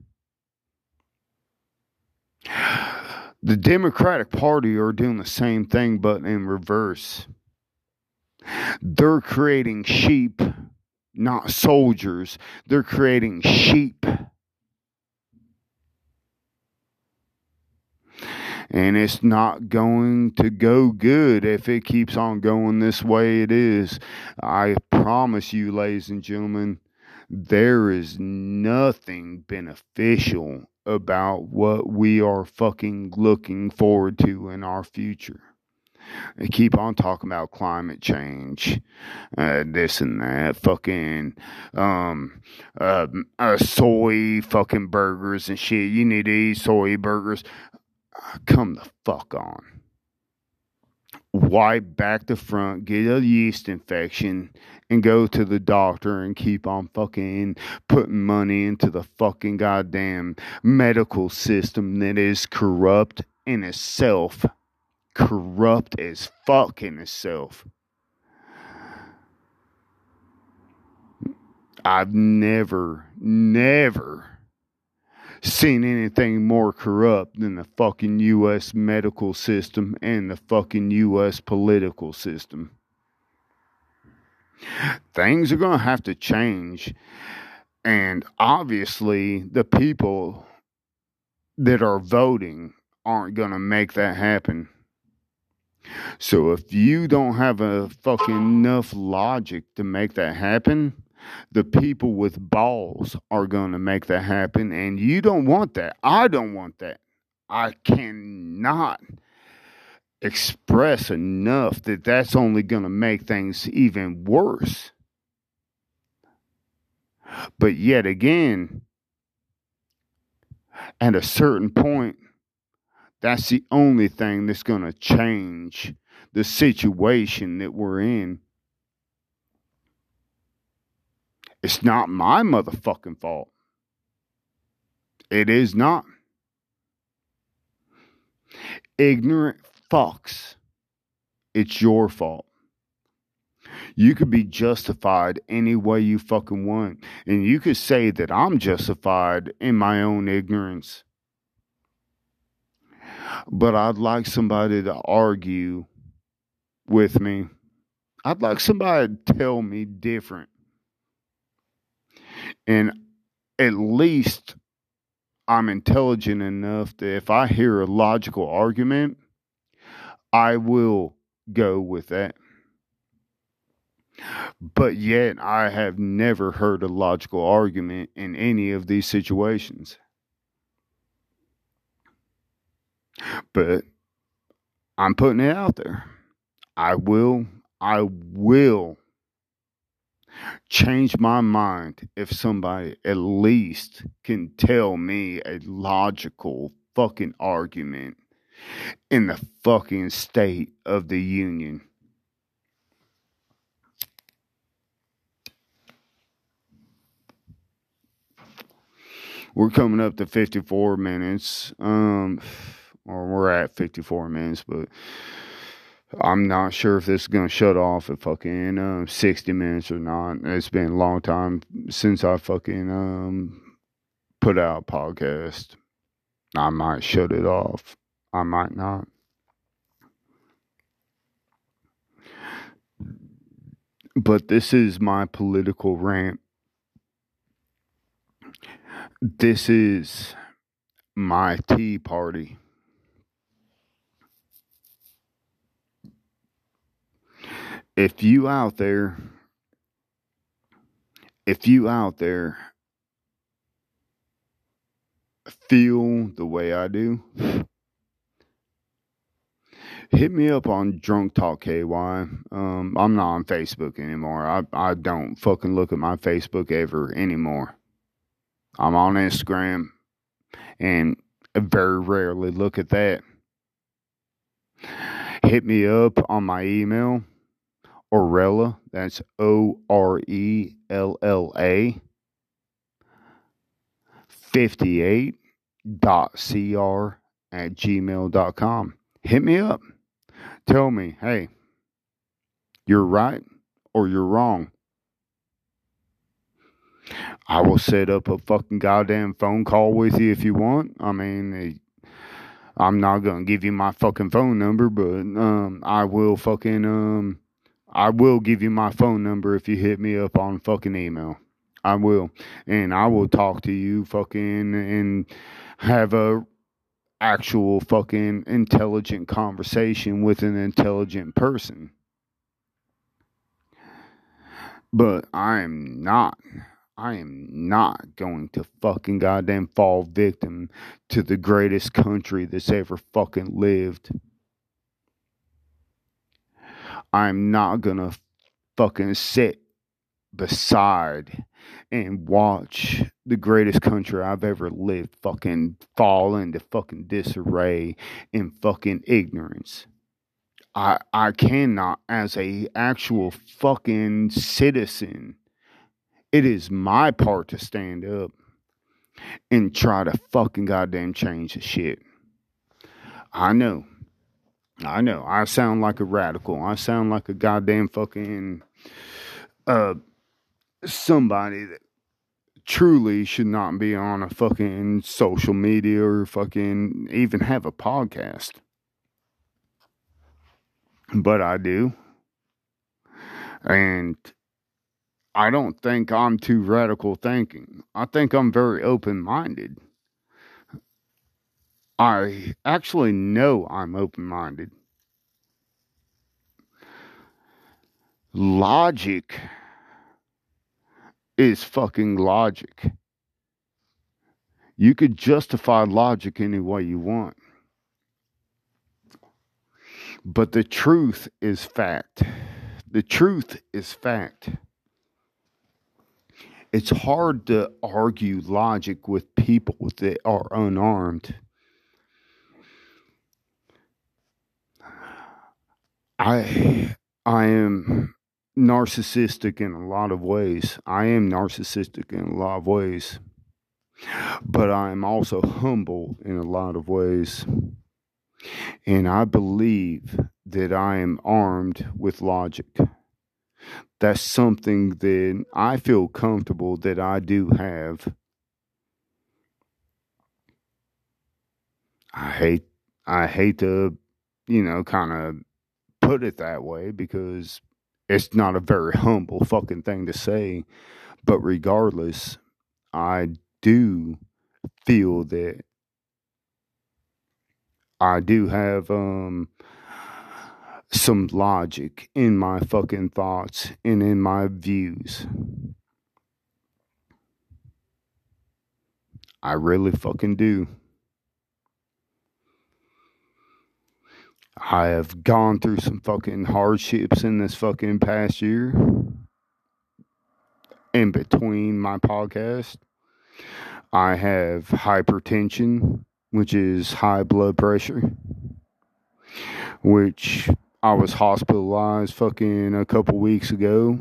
Speaker 1: The Democratic Party are doing the same thing, but in reverse. They're creating sheep, not soldiers. They're creating sheep. And it's not going to go good if it keeps on going this way it is. I promise you, ladies and gentlemen, there is nothing beneficial about what we are fucking looking forward to in our future. They keep on talking about climate change, uh, this and that, fucking, um, uh, uh, soy fucking burgers and shit. You need to eat soy burgers. Come the fuck on. Wipe back the front, get a yeast infection, and go to the doctor and keep on fucking putting money into the fucking goddamn medical system that is corrupt in itself. Corrupt as fuck in itself. I've never, never seen anything more corrupt than the fucking U.S. medical system and the fucking U.S. political system things are going to have to change. And obviously, the people that are voting aren't going to make that happen. So if you don't have a fucking enough logic to make that happen, the people with balls are going to make that happen. And you don't want that. I don't want that. I cannot express enough that that's only going to make things even worse. But yet again, at a certain point, that's the only thing that's going to change the situation that we're in. It's not my motherfucking fault. It is not. Ignorant fucks. It's your fault. You could be justified any way you fucking want. And you could say that I'm justified in my own ignorance. But I'd like somebody to argue with me. I'd like somebody to tell me different. And at least I'm intelligent enough that if I hear a logical argument, I will go with that. But yet, I have never heard a logical argument in any of these situations. But I'm putting it out there. I will, I will change my mind if somebody at least can tell me a logical fucking argument in the fucking state of the union. We're coming up to 54 minutes. Um or we're at 54 minutes, but I'm not sure if this is going to shut off at fucking uh, 60 minutes or not. It's been a long time since I fucking um, put out a podcast. I might shut it off. I might not. But this is my political rant. This is my tea party. if you out there, if you out there feel the way I do, hit me up on Drunk Talk KY. Um, I'm not on Facebook anymore. I, I don't fucking look at my Facebook ever anymore. I'm on Instagram and very rarely look at that. Hit me up on my email Orella. That's O R E L L A 58 dot cr at gmail.com. Hit me up. Tell me, hey, you're right or you're wrong. I will set up a fucking goddamn phone call with you if you want. I mean, I'm not gonna give you my fucking phone number, but um, I will fucking um, I will give you my phone number if you hit me up on fucking email. I will. And I will talk to you fucking and have a actual fucking intelligent conversation with an intelligent person. But I am not. I am not going to fucking goddamn fall victim to the greatest country that's ever fucking lived. I'm not gonna fucking sit beside and watch the greatest country I've ever lived fucking fall into fucking disarray and fucking ignorance. I I cannot as a actual fucking citizen. It is my part to stand up and try to fucking goddamn change the shit. I know I know. I sound like a radical. I sound like a goddamn fucking uh somebody that truly should not be on a fucking social media or fucking even have a podcast. But I do. And I don't think I'm too radical thinking. I think I'm very open minded. I actually know I'm open minded. Logic is fucking logic. You could justify logic any way you want. But the truth is fact. The truth is fact. It's hard to argue logic with people that are unarmed. I I am narcissistic in a lot of ways. I am narcissistic in a lot of ways. But I am also humble in a lot of ways. And I believe that I am armed with logic. That's something that I feel comfortable that I do have. I hate I hate to, you know, kind of put it that way because it's not a very humble fucking thing to say. But regardless, I do feel that I do have um some logic in my fucking thoughts and in my views. I really fucking do. I have gone through some fucking hardships in this fucking past year in between my podcast. I have hypertension, which is high blood pressure, which I was hospitalized fucking a couple weeks ago.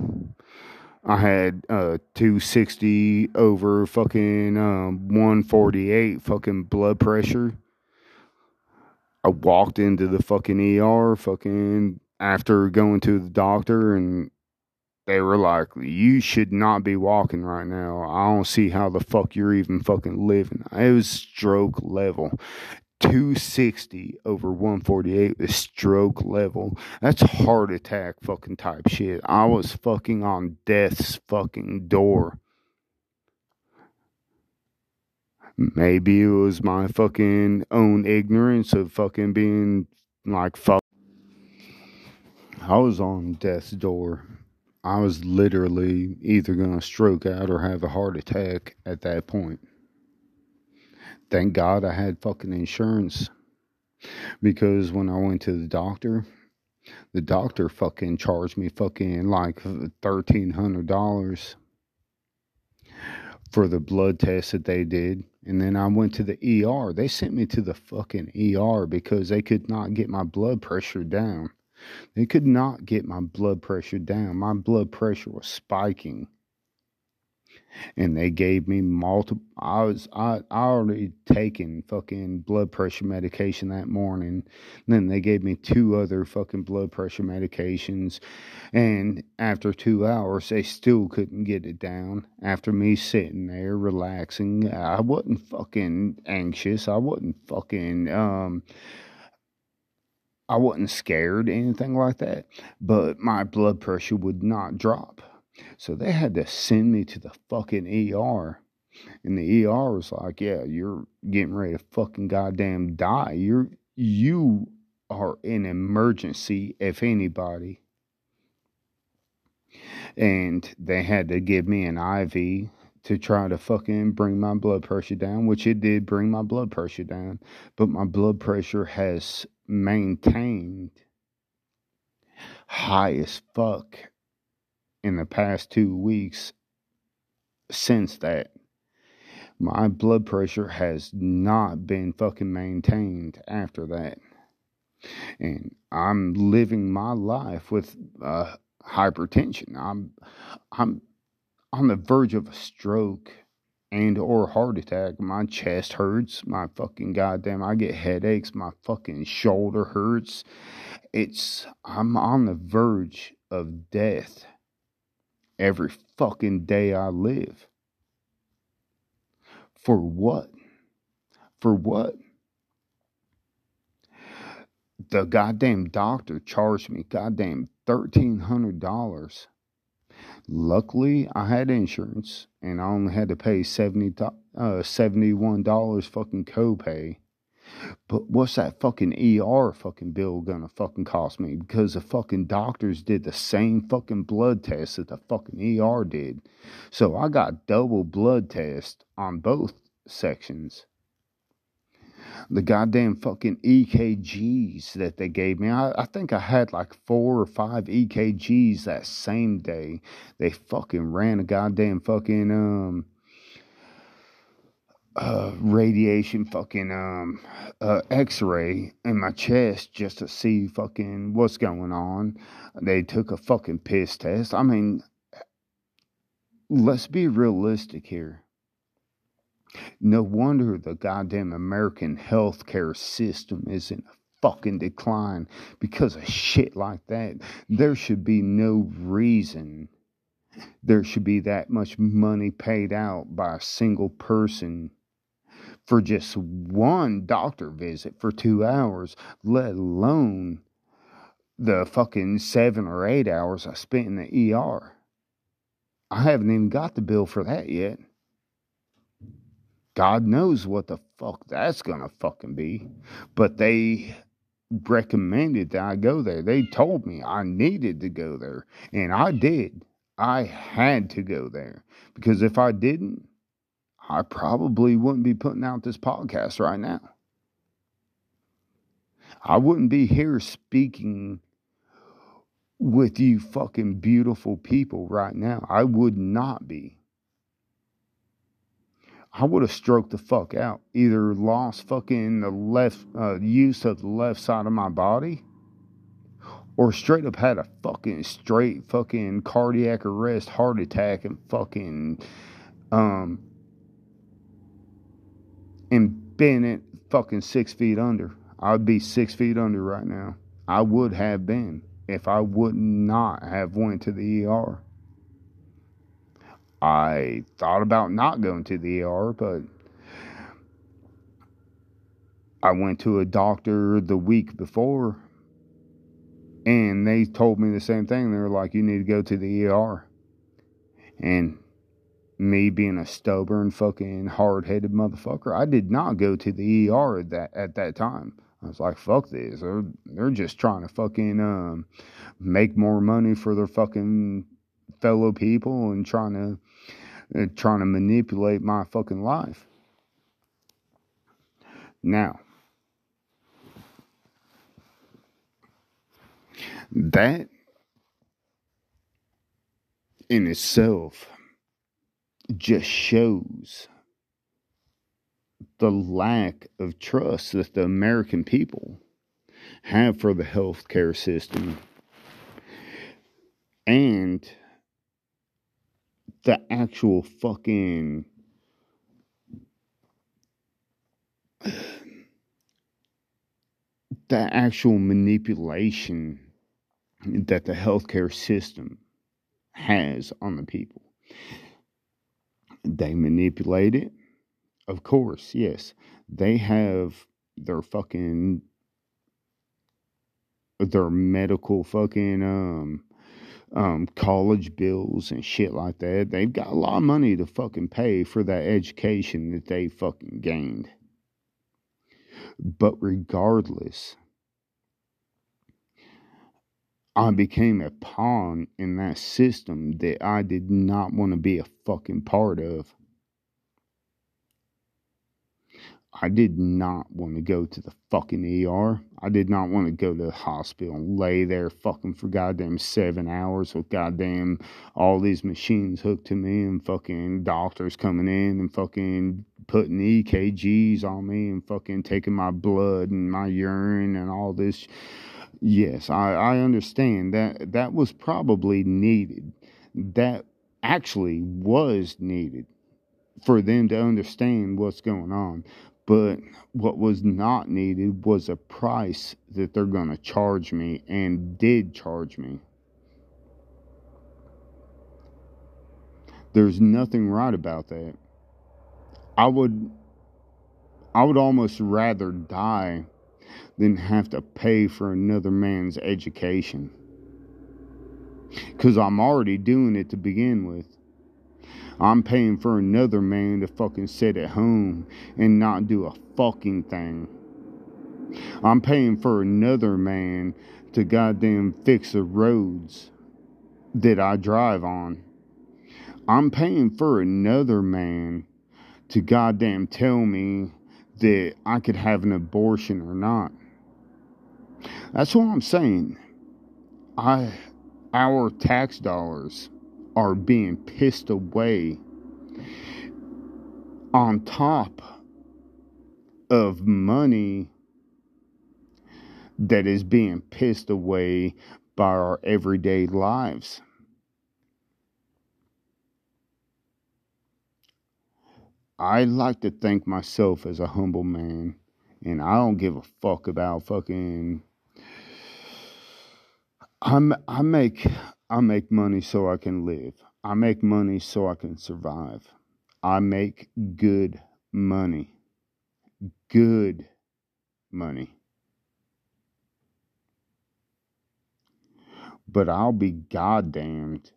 Speaker 1: I had uh 260 over fucking um 148 fucking blood pressure I walked into the fucking ER fucking after going to the doctor and they were like, You should not be walking right now. I don't see how the fuck you're even fucking living. It was stroke level. 260 over 148 is stroke level. That's heart attack fucking type shit. I was fucking on death's fucking door. Maybe it was my fucking own ignorance of fucking being like fuck. I was on death's door. I was literally either gonna stroke out or have a heart attack at that point. Thank God I had fucking insurance. Because when I went to the doctor, the doctor fucking charged me fucking like thirteen hundred dollars for the blood test that they did. And then I went to the ER. They sent me to the fucking ER because they could not get my blood pressure down. They could not get my blood pressure down. My blood pressure was spiking and they gave me multiple i was i, I already taken fucking blood pressure medication that morning. And then they gave me two other fucking blood pressure medications and after two hours they still couldn't get it down. After me sitting there relaxing i wasn't fucking anxious. I wasn't fucking um I wasn't scared, anything like that, but my blood pressure would not drop. So they had to send me to the fucking ER. And the ER was like, Yeah, you're getting ready to fucking goddamn die. You're you are in emergency if anybody. And they had to give me an IV to try to fucking bring my blood pressure down, which it did bring my blood pressure down. But my blood pressure has maintained high as fuck in the past two weeks since that. My blood pressure has not been fucking maintained after that. And I'm living my life with uh, hypertension. I'm I'm on the verge of a stroke and or heart attack. My chest hurts. My fucking goddamn I get headaches. My fucking shoulder hurts. It's I'm on the verge of death every fucking day I live. For what? For what? The goddamn doctor charged me goddamn $1,300. Luckily, I had insurance and I only had to pay 70, uh, $71 fucking copay but what's that fucking ER fucking bill gonna fucking cost me? Because the fucking doctors did the same fucking blood test that the fucking ER did. So I got double blood test on both sections. The goddamn fucking EKGs that they gave me. I, I think I had like four or five EKGs that same day. They fucking ran a goddamn fucking um uh, radiation fucking um uh, x-ray in my chest just to see fucking what's going on. They took a fucking piss test. I mean let's be realistic here. No wonder the goddamn american healthcare system is in a fucking decline because of shit like that. There should be no reason there should be that much money paid out by a single person for just one doctor visit for two hours, let alone the fucking seven or eight hours I spent in the ER. I haven't even got the bill for that yet. God knows what the fuck that's gonna fucking be. But they recommended that I go there. They told me I needed to go there. And I did. I had to go there. Because if I didn't, I probably wouldn't be putting out this podcast right now. I wouldn't be here speaking with you fucking beautiful people right now. I would not be. I would have stroked the fuck out. Either lost fucking the left uh, use of the left side of my body, or straight up had a fucking straight fucking cardiac arrest, heart attack, and fucking um and been at fucking six feet under. I'd be six feet under right now. I would have been if I would not have went to the ER. I thought about not going to the ER, but I went to a doctor the week before and they told me the same thing. They were like, you need to go to the ER. And me being a stubborn fucking hard headed motherfucker, I did not go to the ER at that at that time. I was like, fuck this. They're, they're just trying to fucking um, make more money for their fucking fellow people and trying to uh, trying to manipulate my fucking life. Now, that in itself just shows the lack of trust that the American people have for the healthcare system and the actual fucking *sighs* the actual manipulation that the healthcare system has on the people. They manipulate it. Of course, yes. They have their fucking their medical fucking um um college bills and shit like that. They've got a lot of money to fucking pay for that education that they fucking gained. But regardless, I became a pawn in that system that I did not want to be a fucking part of. I did not want to go to the fucking ER. I did not want to go to the hospital and lay there fucking for goddamn seven hours with goddamn all these machines hooked to me and fucking doctors coming in and fucking putting EKGs on me and fucking taking my blood and my urine and all this Yes, I, I understand that that was probably needed. That actually was needed for them to understand what's going on. But what was not needed was a price that they're going to charge me and did charge me. There's nothing right about that. I would I would almost rather die than have to pay for another man's education. Because I'm already doing it to begin with. I'm paying for another man to fucking sit at home and not do a fucking thing. I'm paying for another man to goddamn fix the roads that I drive on. I'm paying for another man to goddamn tell me that I could have an abortion or not. That's what I'm saying. I our tax dollars are being pissed away on top of money that is being pissed away by our everyday lives. I like to think myself as a humble man, and I don't give a fuck about fucking. I'm I make I make money so I can live. I make money so I can survive. I make good money. Good money. But I'll be goddamned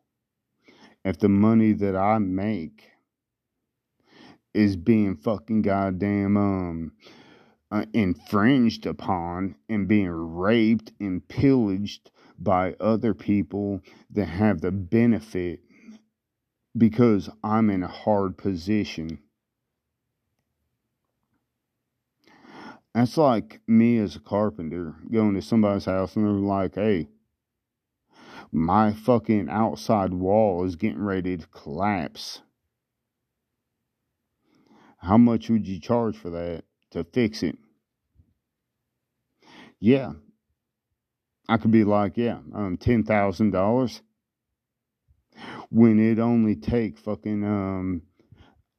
Speaker 1: if the money that I make is being fucking goddamn um uh, infringed upon and being raped and pillaged by other people that have the benefit because I'm in a hard position. That's like me as a carpenter going to somebody's house and they're like, hey, my fucking outside wall is getting ready to collapse. How much would you charge for that to fix it? Yeah. I could be like, yeah, um, $10,000 when it only take fucking, um,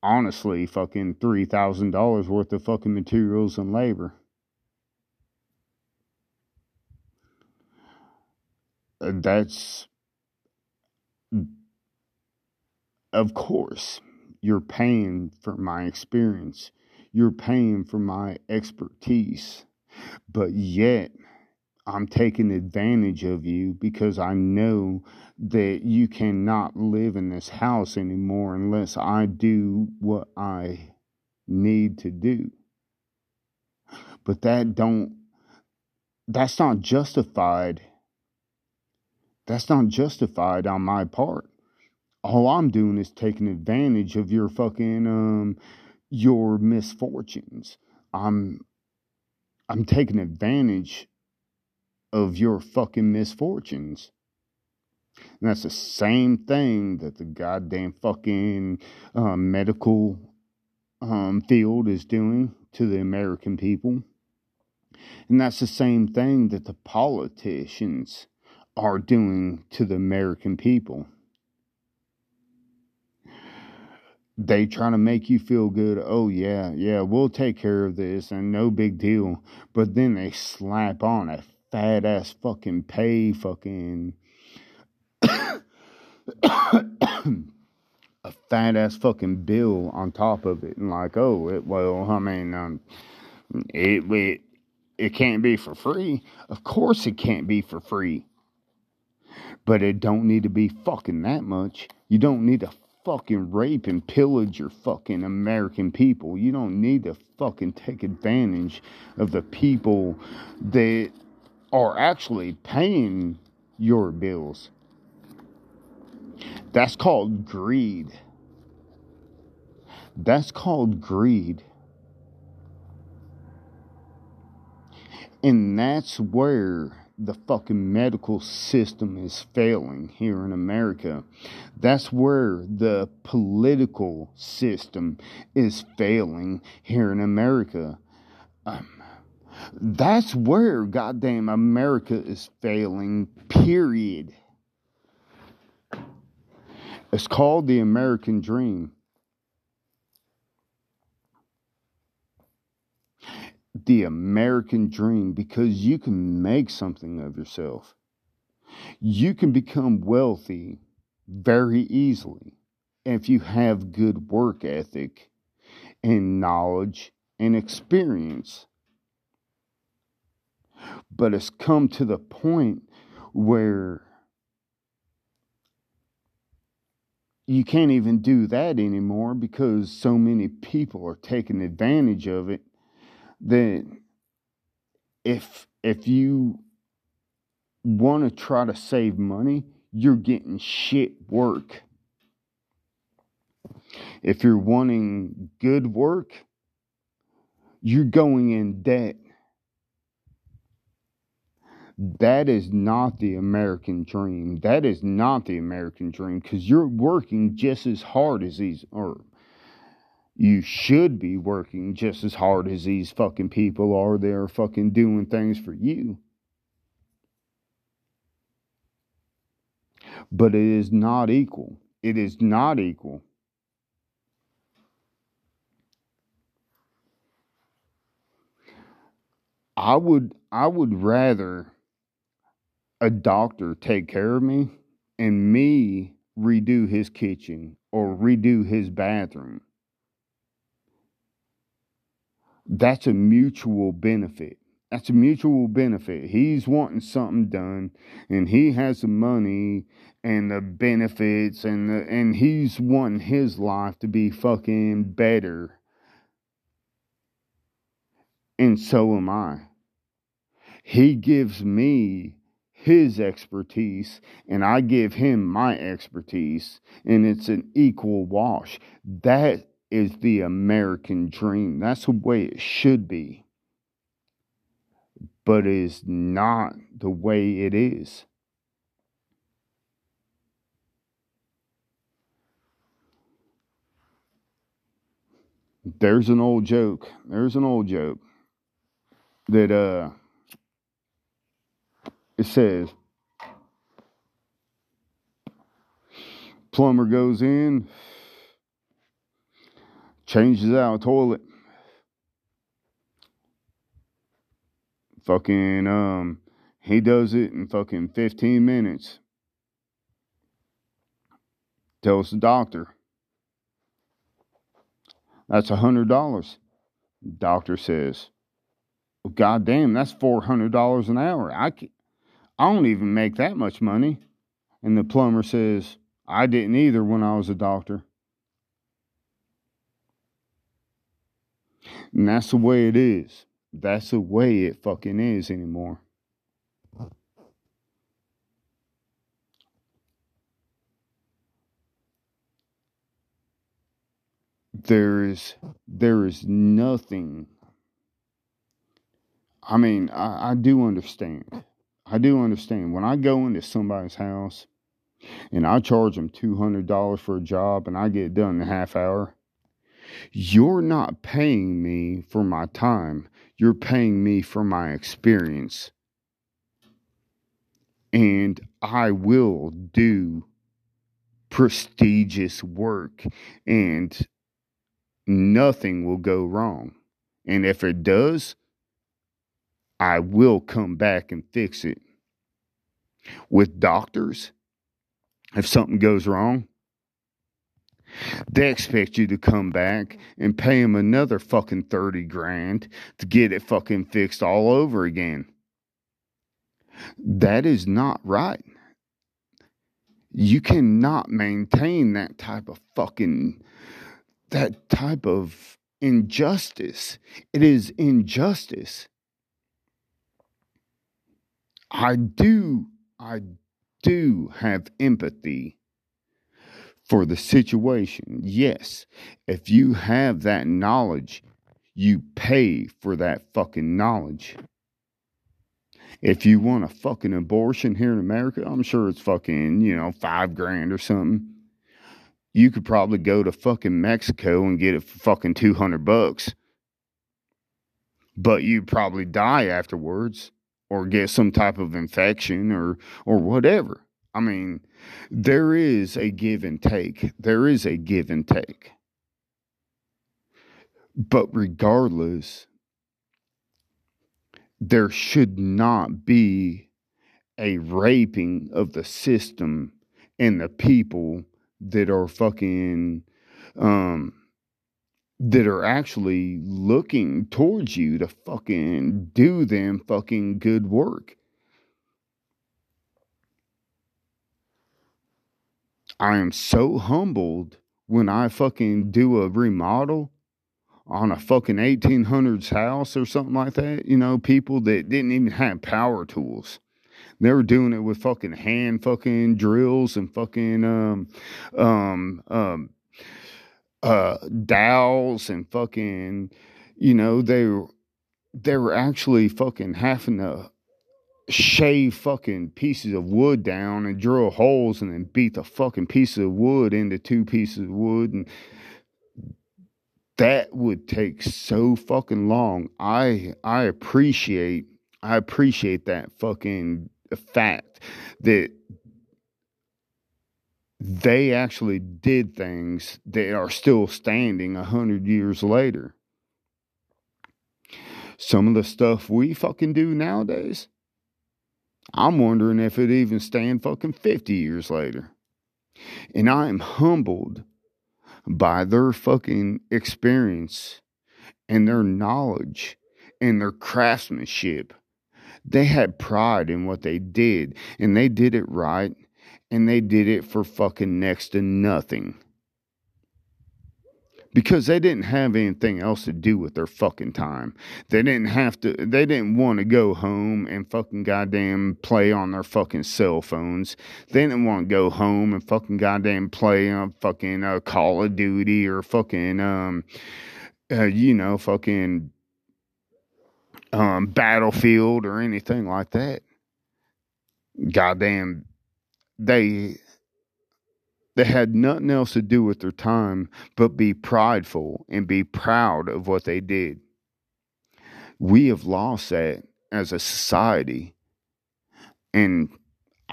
Speaker 1: honestly, fucking $3,000 worth of fucking materials and labor. Uh, that's, of course you're paying for my experience, you're paying for my expertise, but yet I'm taking advantage of you because I know that you cannot live in this house anymore unless I do what I need to do. But that don't that's not justified. That's not justified on my part all I'm doing is taking advantage of your fucking um your misfortunes. I'm I'm taking advantage of your fucking misfortunes. And that's the same thing that the goddamn fucking uh, medical um, field is doing to the American people. And that's the same thing that the politicians are doing to the American people. They trying to make you feel good. Oh yeah, yeah, we'll take care of this and no big deal. But then they slap on a fat ass fucking pay fucking *coughs* a fat ass fucking bill on top of it and like, oh, it, well, I mean, um, it it it can't be for free. Of course, it can't be for free. But it don't need to be fucking that much. You don't need to fucking rape and pillage your fucking American people. You don't need to fucking take advantage of the people that are actually paying your bills. That's called greed. That's called greed. And that's where the fucking medical system is failing here in America. That's where the political system is failing here in America. Um, that's where goddamn America is failing, period. It's called the American dream. The American dream because you can make something of yourself. You can become wealthy very easily if you have good work ethic and knowledge and experience. But it's come to the point where you can't even do that anymore because so many people are taking advantage of it then if if you want to try to save money, you're getting shit work. If you're wanting good work, you're going in debt. That is not the American dream. That is not the American dream because you're working just as hard as these, or you should be working just as hard as these fucking people are. They're fucking doing things for you. But it is not equal. It is not equal. I would I would rather a doctor take care of me and me redo his kitchen or redo his bathroom. That's a mutual benefit. That's a mutual benefit. He's wanting something done and he has the money and the benefits and the, and he's wanting his life to be fucking better. And so am I. He gives me his expertise and I give him my expertise, and it's an equal wash. That is the American dream. That's the way it should be. But it is not the way it is. There's an old joke. There's an old joke that uh it says plumber goes in, changes out toilet. Fucking um he does it in fucking 15 minutes. Tells the doctor. That's a hundred dollars. Doctor says, well, God damn, that's four hundred dollars an hour. I can't. I don't even make that much money. And the plumber says, I didn't either when I was a doctor. And that's the way it is. That's the way it fucking is anymore. There is there is nothing. I mean, I, I do understand I do understand when I go into somebody's house and I charge them $200 for a job and I get it done in a half hour, you're not paying me for my time. You're paying me for my experience. And I will do prestigious work and nothing will go wrong. And if it does, I will come back and fix it. With doctors, if something goes wrong, they expect you to come back and pay them another fucking 30 grand to get it fucking fixed all over again. That is not right. You cannot maintain that type of fucking, that type of injustice. It is injustice. I do, I do have empathy for the situation. Yes, if you have that knowledge, you pay for that fucking knowledge. If you want a fucking abortion here in America, I'm sure it's fucking, you know, five grand or something. You could probably go to fucking Mexico and get it for fucking 200 bucks. But you'd probably die afterwards or get some type of infection or or whatever. I mean, there is a give and take. There is a give and take. But regardless, there should not be a raping of the system and the people that are fucking um that are actually looking towards you to fucking do them fucking good work. I am so humbled when I fucking do a remodel on a fucking 1800s house or something like that. You know, people that didn't even have power tools. They were doing it with fucking hand fucking drills and fucking um um um uh dowels and fucking you know they were they were actually fucking having to shave fucking pieces of wood down and drill holes and then beat the fucking piece of wood into two pieces of wood and that would take so fucking long. I I appreciate I appreciate that fucking fact that they actually did things that are still standing a hundred years later. Some of the stuff we fucking do nowadays, I'm wondering if it even stand fucking 50 years later. And I am humbled by their fucking experience and their knowledge and their craftsmanship. They had pride in what they did and they did it right and they did it for fucking next to nothing. Because they didn't have anything else to do with their fucking time. They didn't have to, they didn't want to go home and fucking goddamn play on their fucking cell phones. They didn't want to go home and fucking goddamn play on fucking uh, Call of Duty or fucking, um, uh, you know, fucking um, Battlefield or anything like that. Goddamn they they had nothing else to do with their time but be prideful and be proud of what they did. We have lost that as a society. And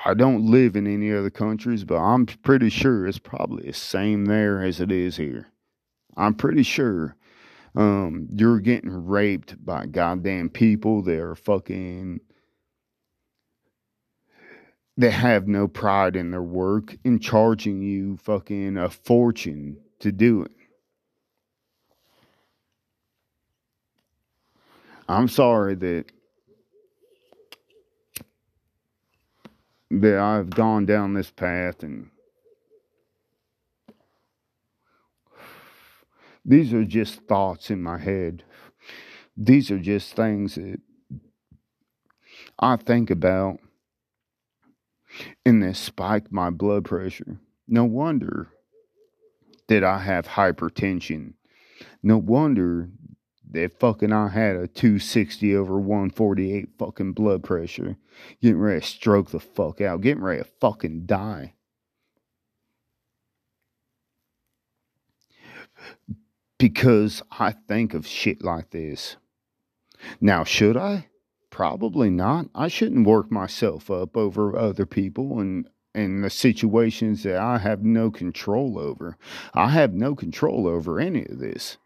Speaker 1: I don't live in any other countries, but I'm pretty sure it's probably the same there as it is here. I'm pretty sure um, you're getting raped by goddamn people that are fucking that have no pride in their work and charging you fucking a fortune to do it. I'm sorry that that I've gone down this path and these are just thoughts in my head. These are just things that I think about and this spiked my blood pressure. No wonder that I have hypertension. No wonder that fucking I had a 260 over 148 fucking blood pressure. Getting ready to stroke the fuck out. Getting ready to fucking die. Because I think of shit like this. Now, should I? Probably not. I shouldn't work myself up over other people and and the situations that I have no control over. I have no control over any of this.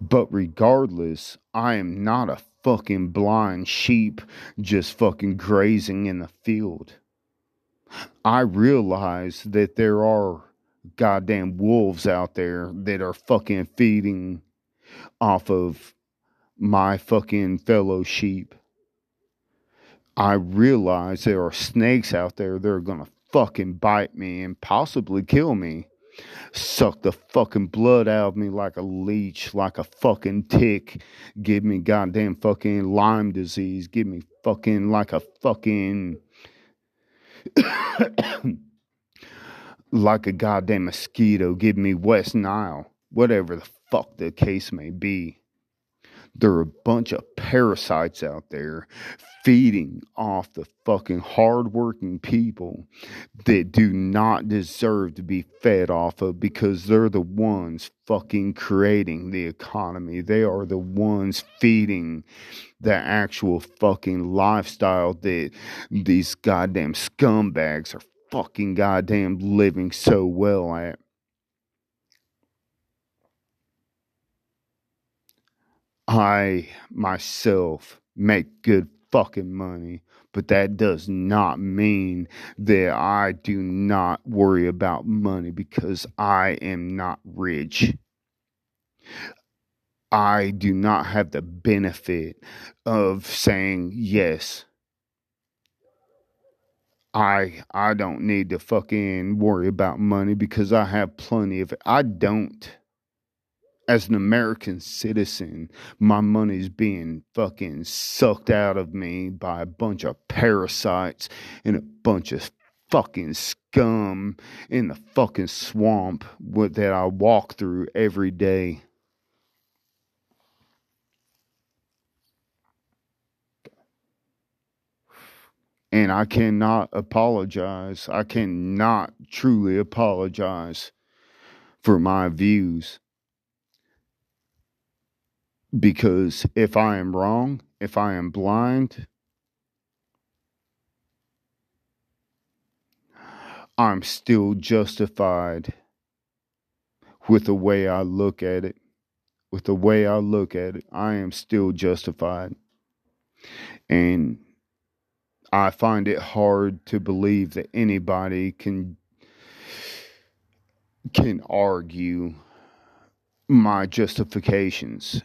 Speaker 1: But regardless, I am not a fucking blind sheep just fucking grazing in the field. I realize that there are goddamn wolves out there that are fucking feeding off of my fucking fellow sheep. I realize there are snakes out there that are gonna fucking bite me and possibly kill me. Suck the fucking blood out of me like a leech, like a fucking tick. Give me goddamn fucking Lyme disease. Give me fucking like a fucking. *coughs* like a goddamn mosquito. Give me West Nile. Whatever the fuck the case may be. There are a bunch of parasites out there feeding off the fucking hardworking people that do not deserve to be fed off of because they're the ones fucking creating the economy. They are the ones feeding the actual fucking lifestyle that these goddamn scumbags are fucking goddamn living so well at. I myself make good fucking money, but that does not mean that I do not worry about money because I am not rich. I do not have the benefit of saying yes. I I don't need to fucking worry about money because I have plenty of it. I don't as an American citizen, my money's being fucking sucked out of me by a bunch of parasites and a bunch of fucking scum in the fucking swamp that I walk through every day. And I cannot apologize. I cannot truly apologize for my views. Because if I am wrong, if I am blind, I'm still justified with the way I look at it. With the way I look at it, I am still justified. And I find it hard to believe that anybody can can argue my justifications.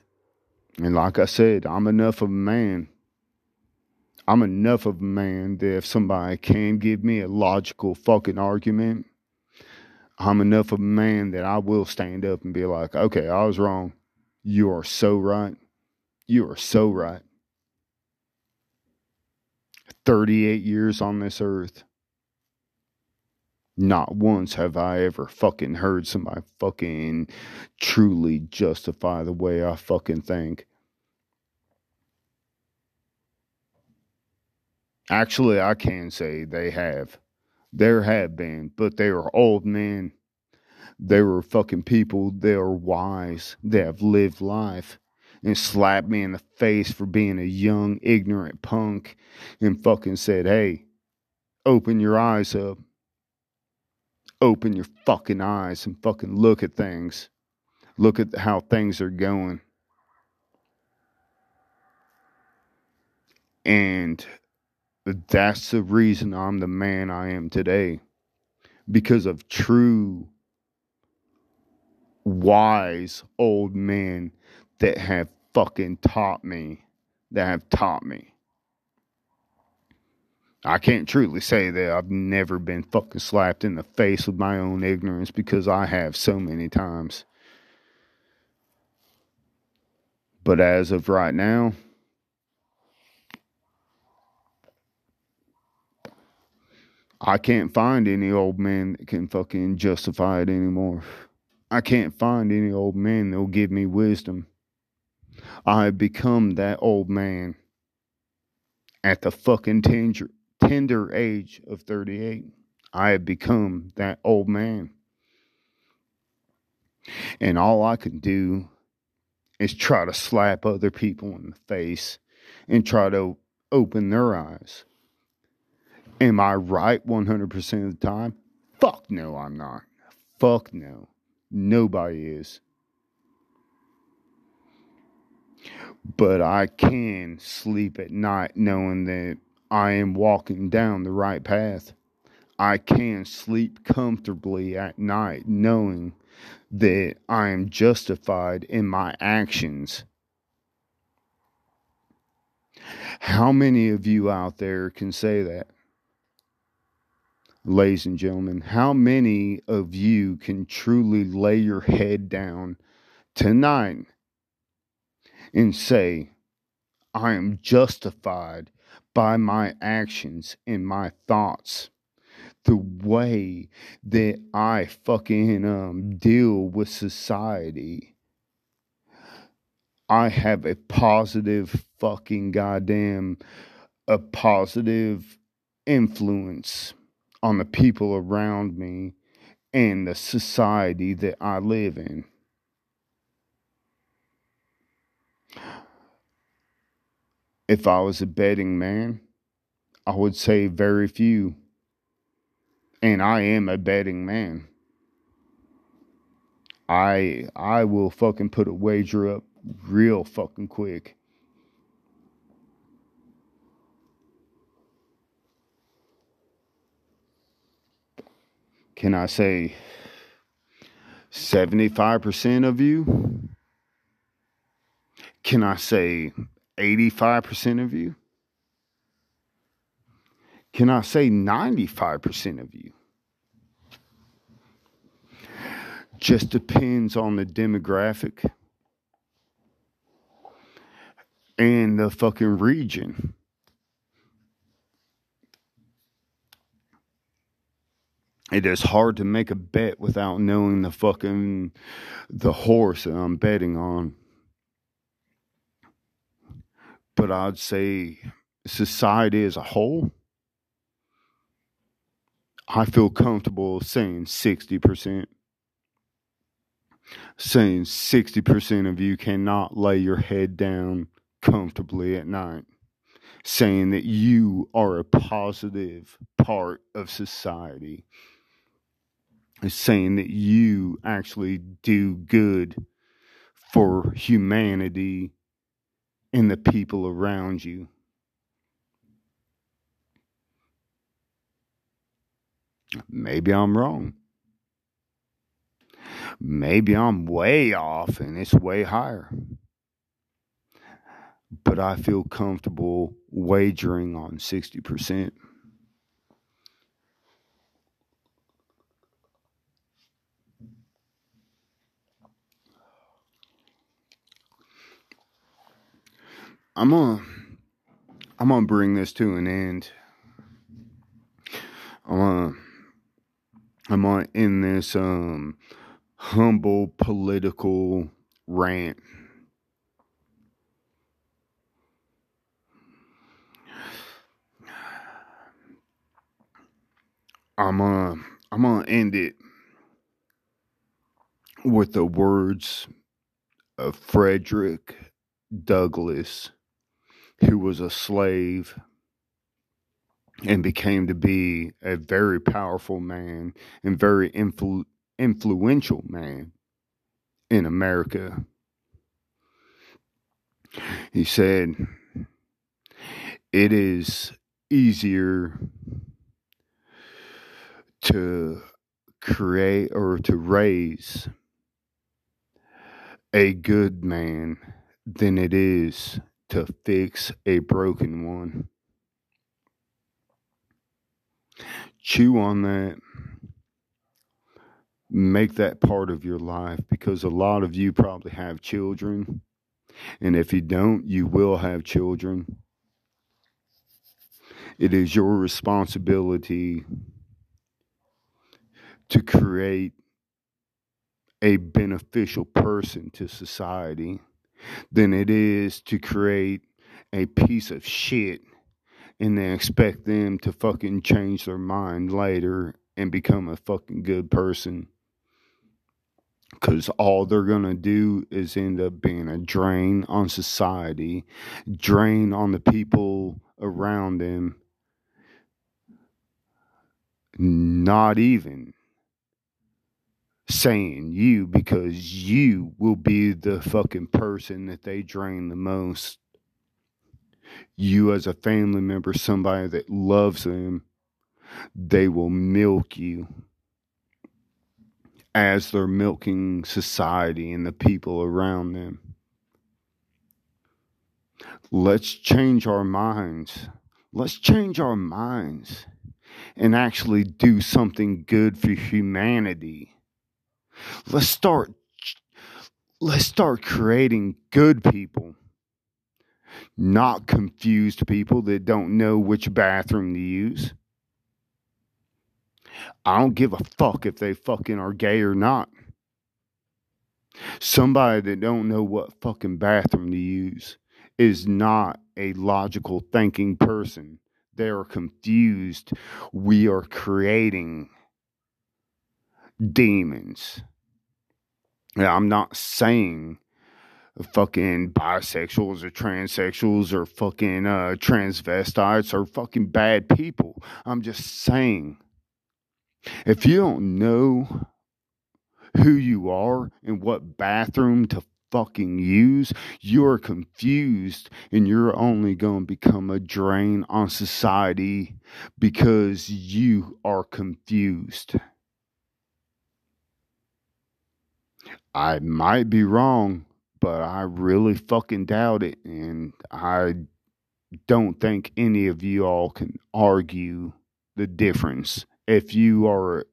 Speaker 1: And like I said, I'm enough of a man. I'm enough of a man that if somebody can give me a logical fucking argument, I'm enough of a man that I will stand up and be like, okay, I was wrong. You are so right. You are so right. 38 years on this earth. Not once have I ever fucking heard somebody fucking truly justify the way I fucking think. Actually, I can say they have. There have been, but they are old men. They were fucking people. They are wise. They have lived life and slapped me in the face for being a young, ignorant punk and fucking said, hey, open your eyes up. Open your fucking eyes and fucking look at things. Look at how things are going. And that's the reason I'm the man I am today. Because of true, wise old men that have fucking taught me, that have taught me. I can't truly say that I've never been fucking slapped in the face with my own ignorance because I have so many times. But as of right now, I can't find any old man that can fucking justify it anymore. I can't find any old man that'll give me wisdom. I have become that old man at the fucking tender, tender age of 38. I have become that old man. And all I can do is try to slap other people in the face and try to open their eyes. Am I right 100% of the time? Fuck no, I'm not. Fuck no. Nobody is. But I can sleep at night knowing that I am walking down the right path. I can sleep comfortably at night knowing that I am justified in my actions. How many of you out there can say that? Ladies and gentlemen, how many of you can truly lay your head down tonight and say, I am justified by my actions and my thoughts. The way that I fucking um, deal with society. I have a positive fucking goddamn a positive influence on the people around me and the society that I live in. If I was a betting man, I would say very few. And I am a betting man. I I will fucking put a wager up real fucking quick. Can I say 75% of you? Can I say 85% of you? Can I say 95% of you? Just depends on the demographic and the fucking region. it is hard to make a bet without knowing the fucking the horse that I'm betting on. But I'd say society as a whole, I feel comfortable saying 60%. Saying 60% of you cannot lay your head down comfortably at night. Saying that you are a positive part of society saying that you actually do good for humanity and the people around you. Maybe I'm wrong. Maybe I'm way off and it's way higher. But I feel comfortable wagering on 60%. I'm gonna I'm gonna bring this to an end. I'm gonna I'm gonna end this um humble political rant. I'm gonna I'm gonna end it with the words of Frederick Douglass who was a slave and became to be a very powerful man and very influ- influential man in America. He said, It is easier to create or to raise a good man than it is to fix a broken one. Chew on that. Make that part of your life because a lot of you probably have children. And if you don't, you will have children. It is your responsibility to create a beneficial person to society than it is to create a piece of shit and then expect them to fucking change their mind later and become a fucking good person. Because all they're going to do is end up being a drain on society, drain on the people around them. Not even saying you because you will be the fucking person that they drain the most. You, as a family member, somebody that loves them, they will milk you as they're milking society and the people around them. Let's change our minds. Let's change our minds and actually do something good for humanity Let's start let's start creating good people. Not confused people that don't know which bathroom to use. I don't give a fuck if they fucking are gay or not. Somebody that don't know what fucking bathroom to use is not a logical thinking person. They are confused. We are creating demons. Now, I'm not saying fucking bisexuals or transsexuals or fucking uh, transvestites are fucking bad people. I'm just saying if you don't know who you are and what bathroom to fucking use, you're confused and you're only going to become a drain on society because you are confused. I might be wrong, but I really fucking doubt it. And I don't think any of you all can argue the difference. If you are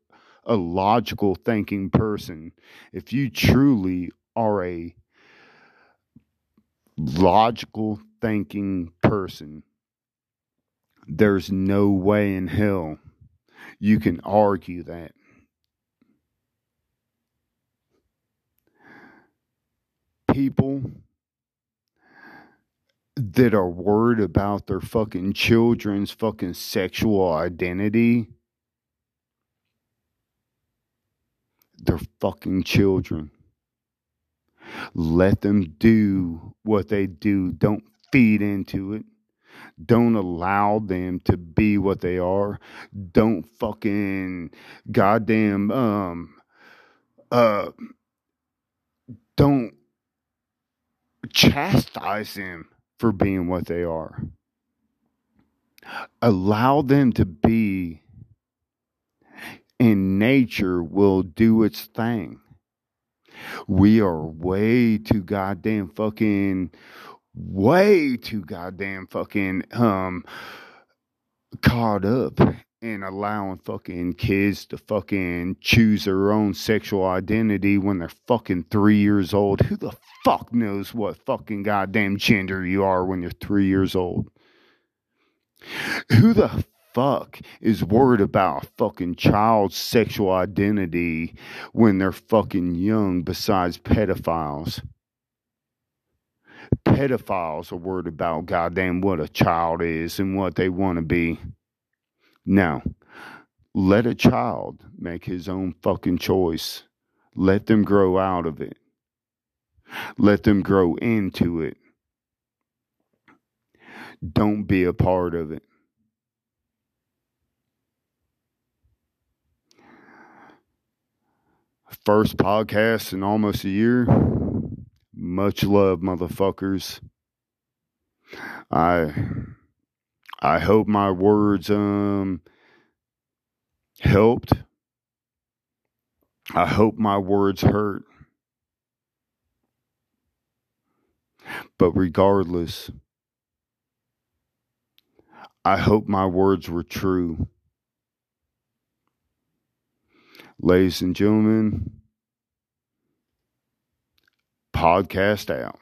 Speaker 1: a logical thinking person, if you truly are a logical thinking person, there's no way in hell You can argue that. People that are worried about their fucking children's fucking sexual identity, they're fucking children. Let them do what they do. Don't feed into it. Don't allow them to be what they are. Don't fucking goddamn um uh don't chastise them for being what they are. Allow them to be, and nature will do its thing. We are way too goddamn fucking, way too goddamn fucking um caught up in allowing fucking kids to fucking choose their own sexual identity when they're fucking three years old. Who the fuck knows what fucking goddamn gender you are when you're three years old? Who the fuck is worried about fucking child's sexual identity when they're fucking young besides pedophiles? Pedophiles are worried about goddamn what a child is and what they want to be. Now, let a child make his own fucking choice. Let them grow out of it. Let them grow into it. Don't be a part of it. First podcast in almost a year. Much love, motherfuckers. I I hope my words um helped. I hope my words hurt. But regardless, I hope my words were true. Ladies and gentlemen, podcast out.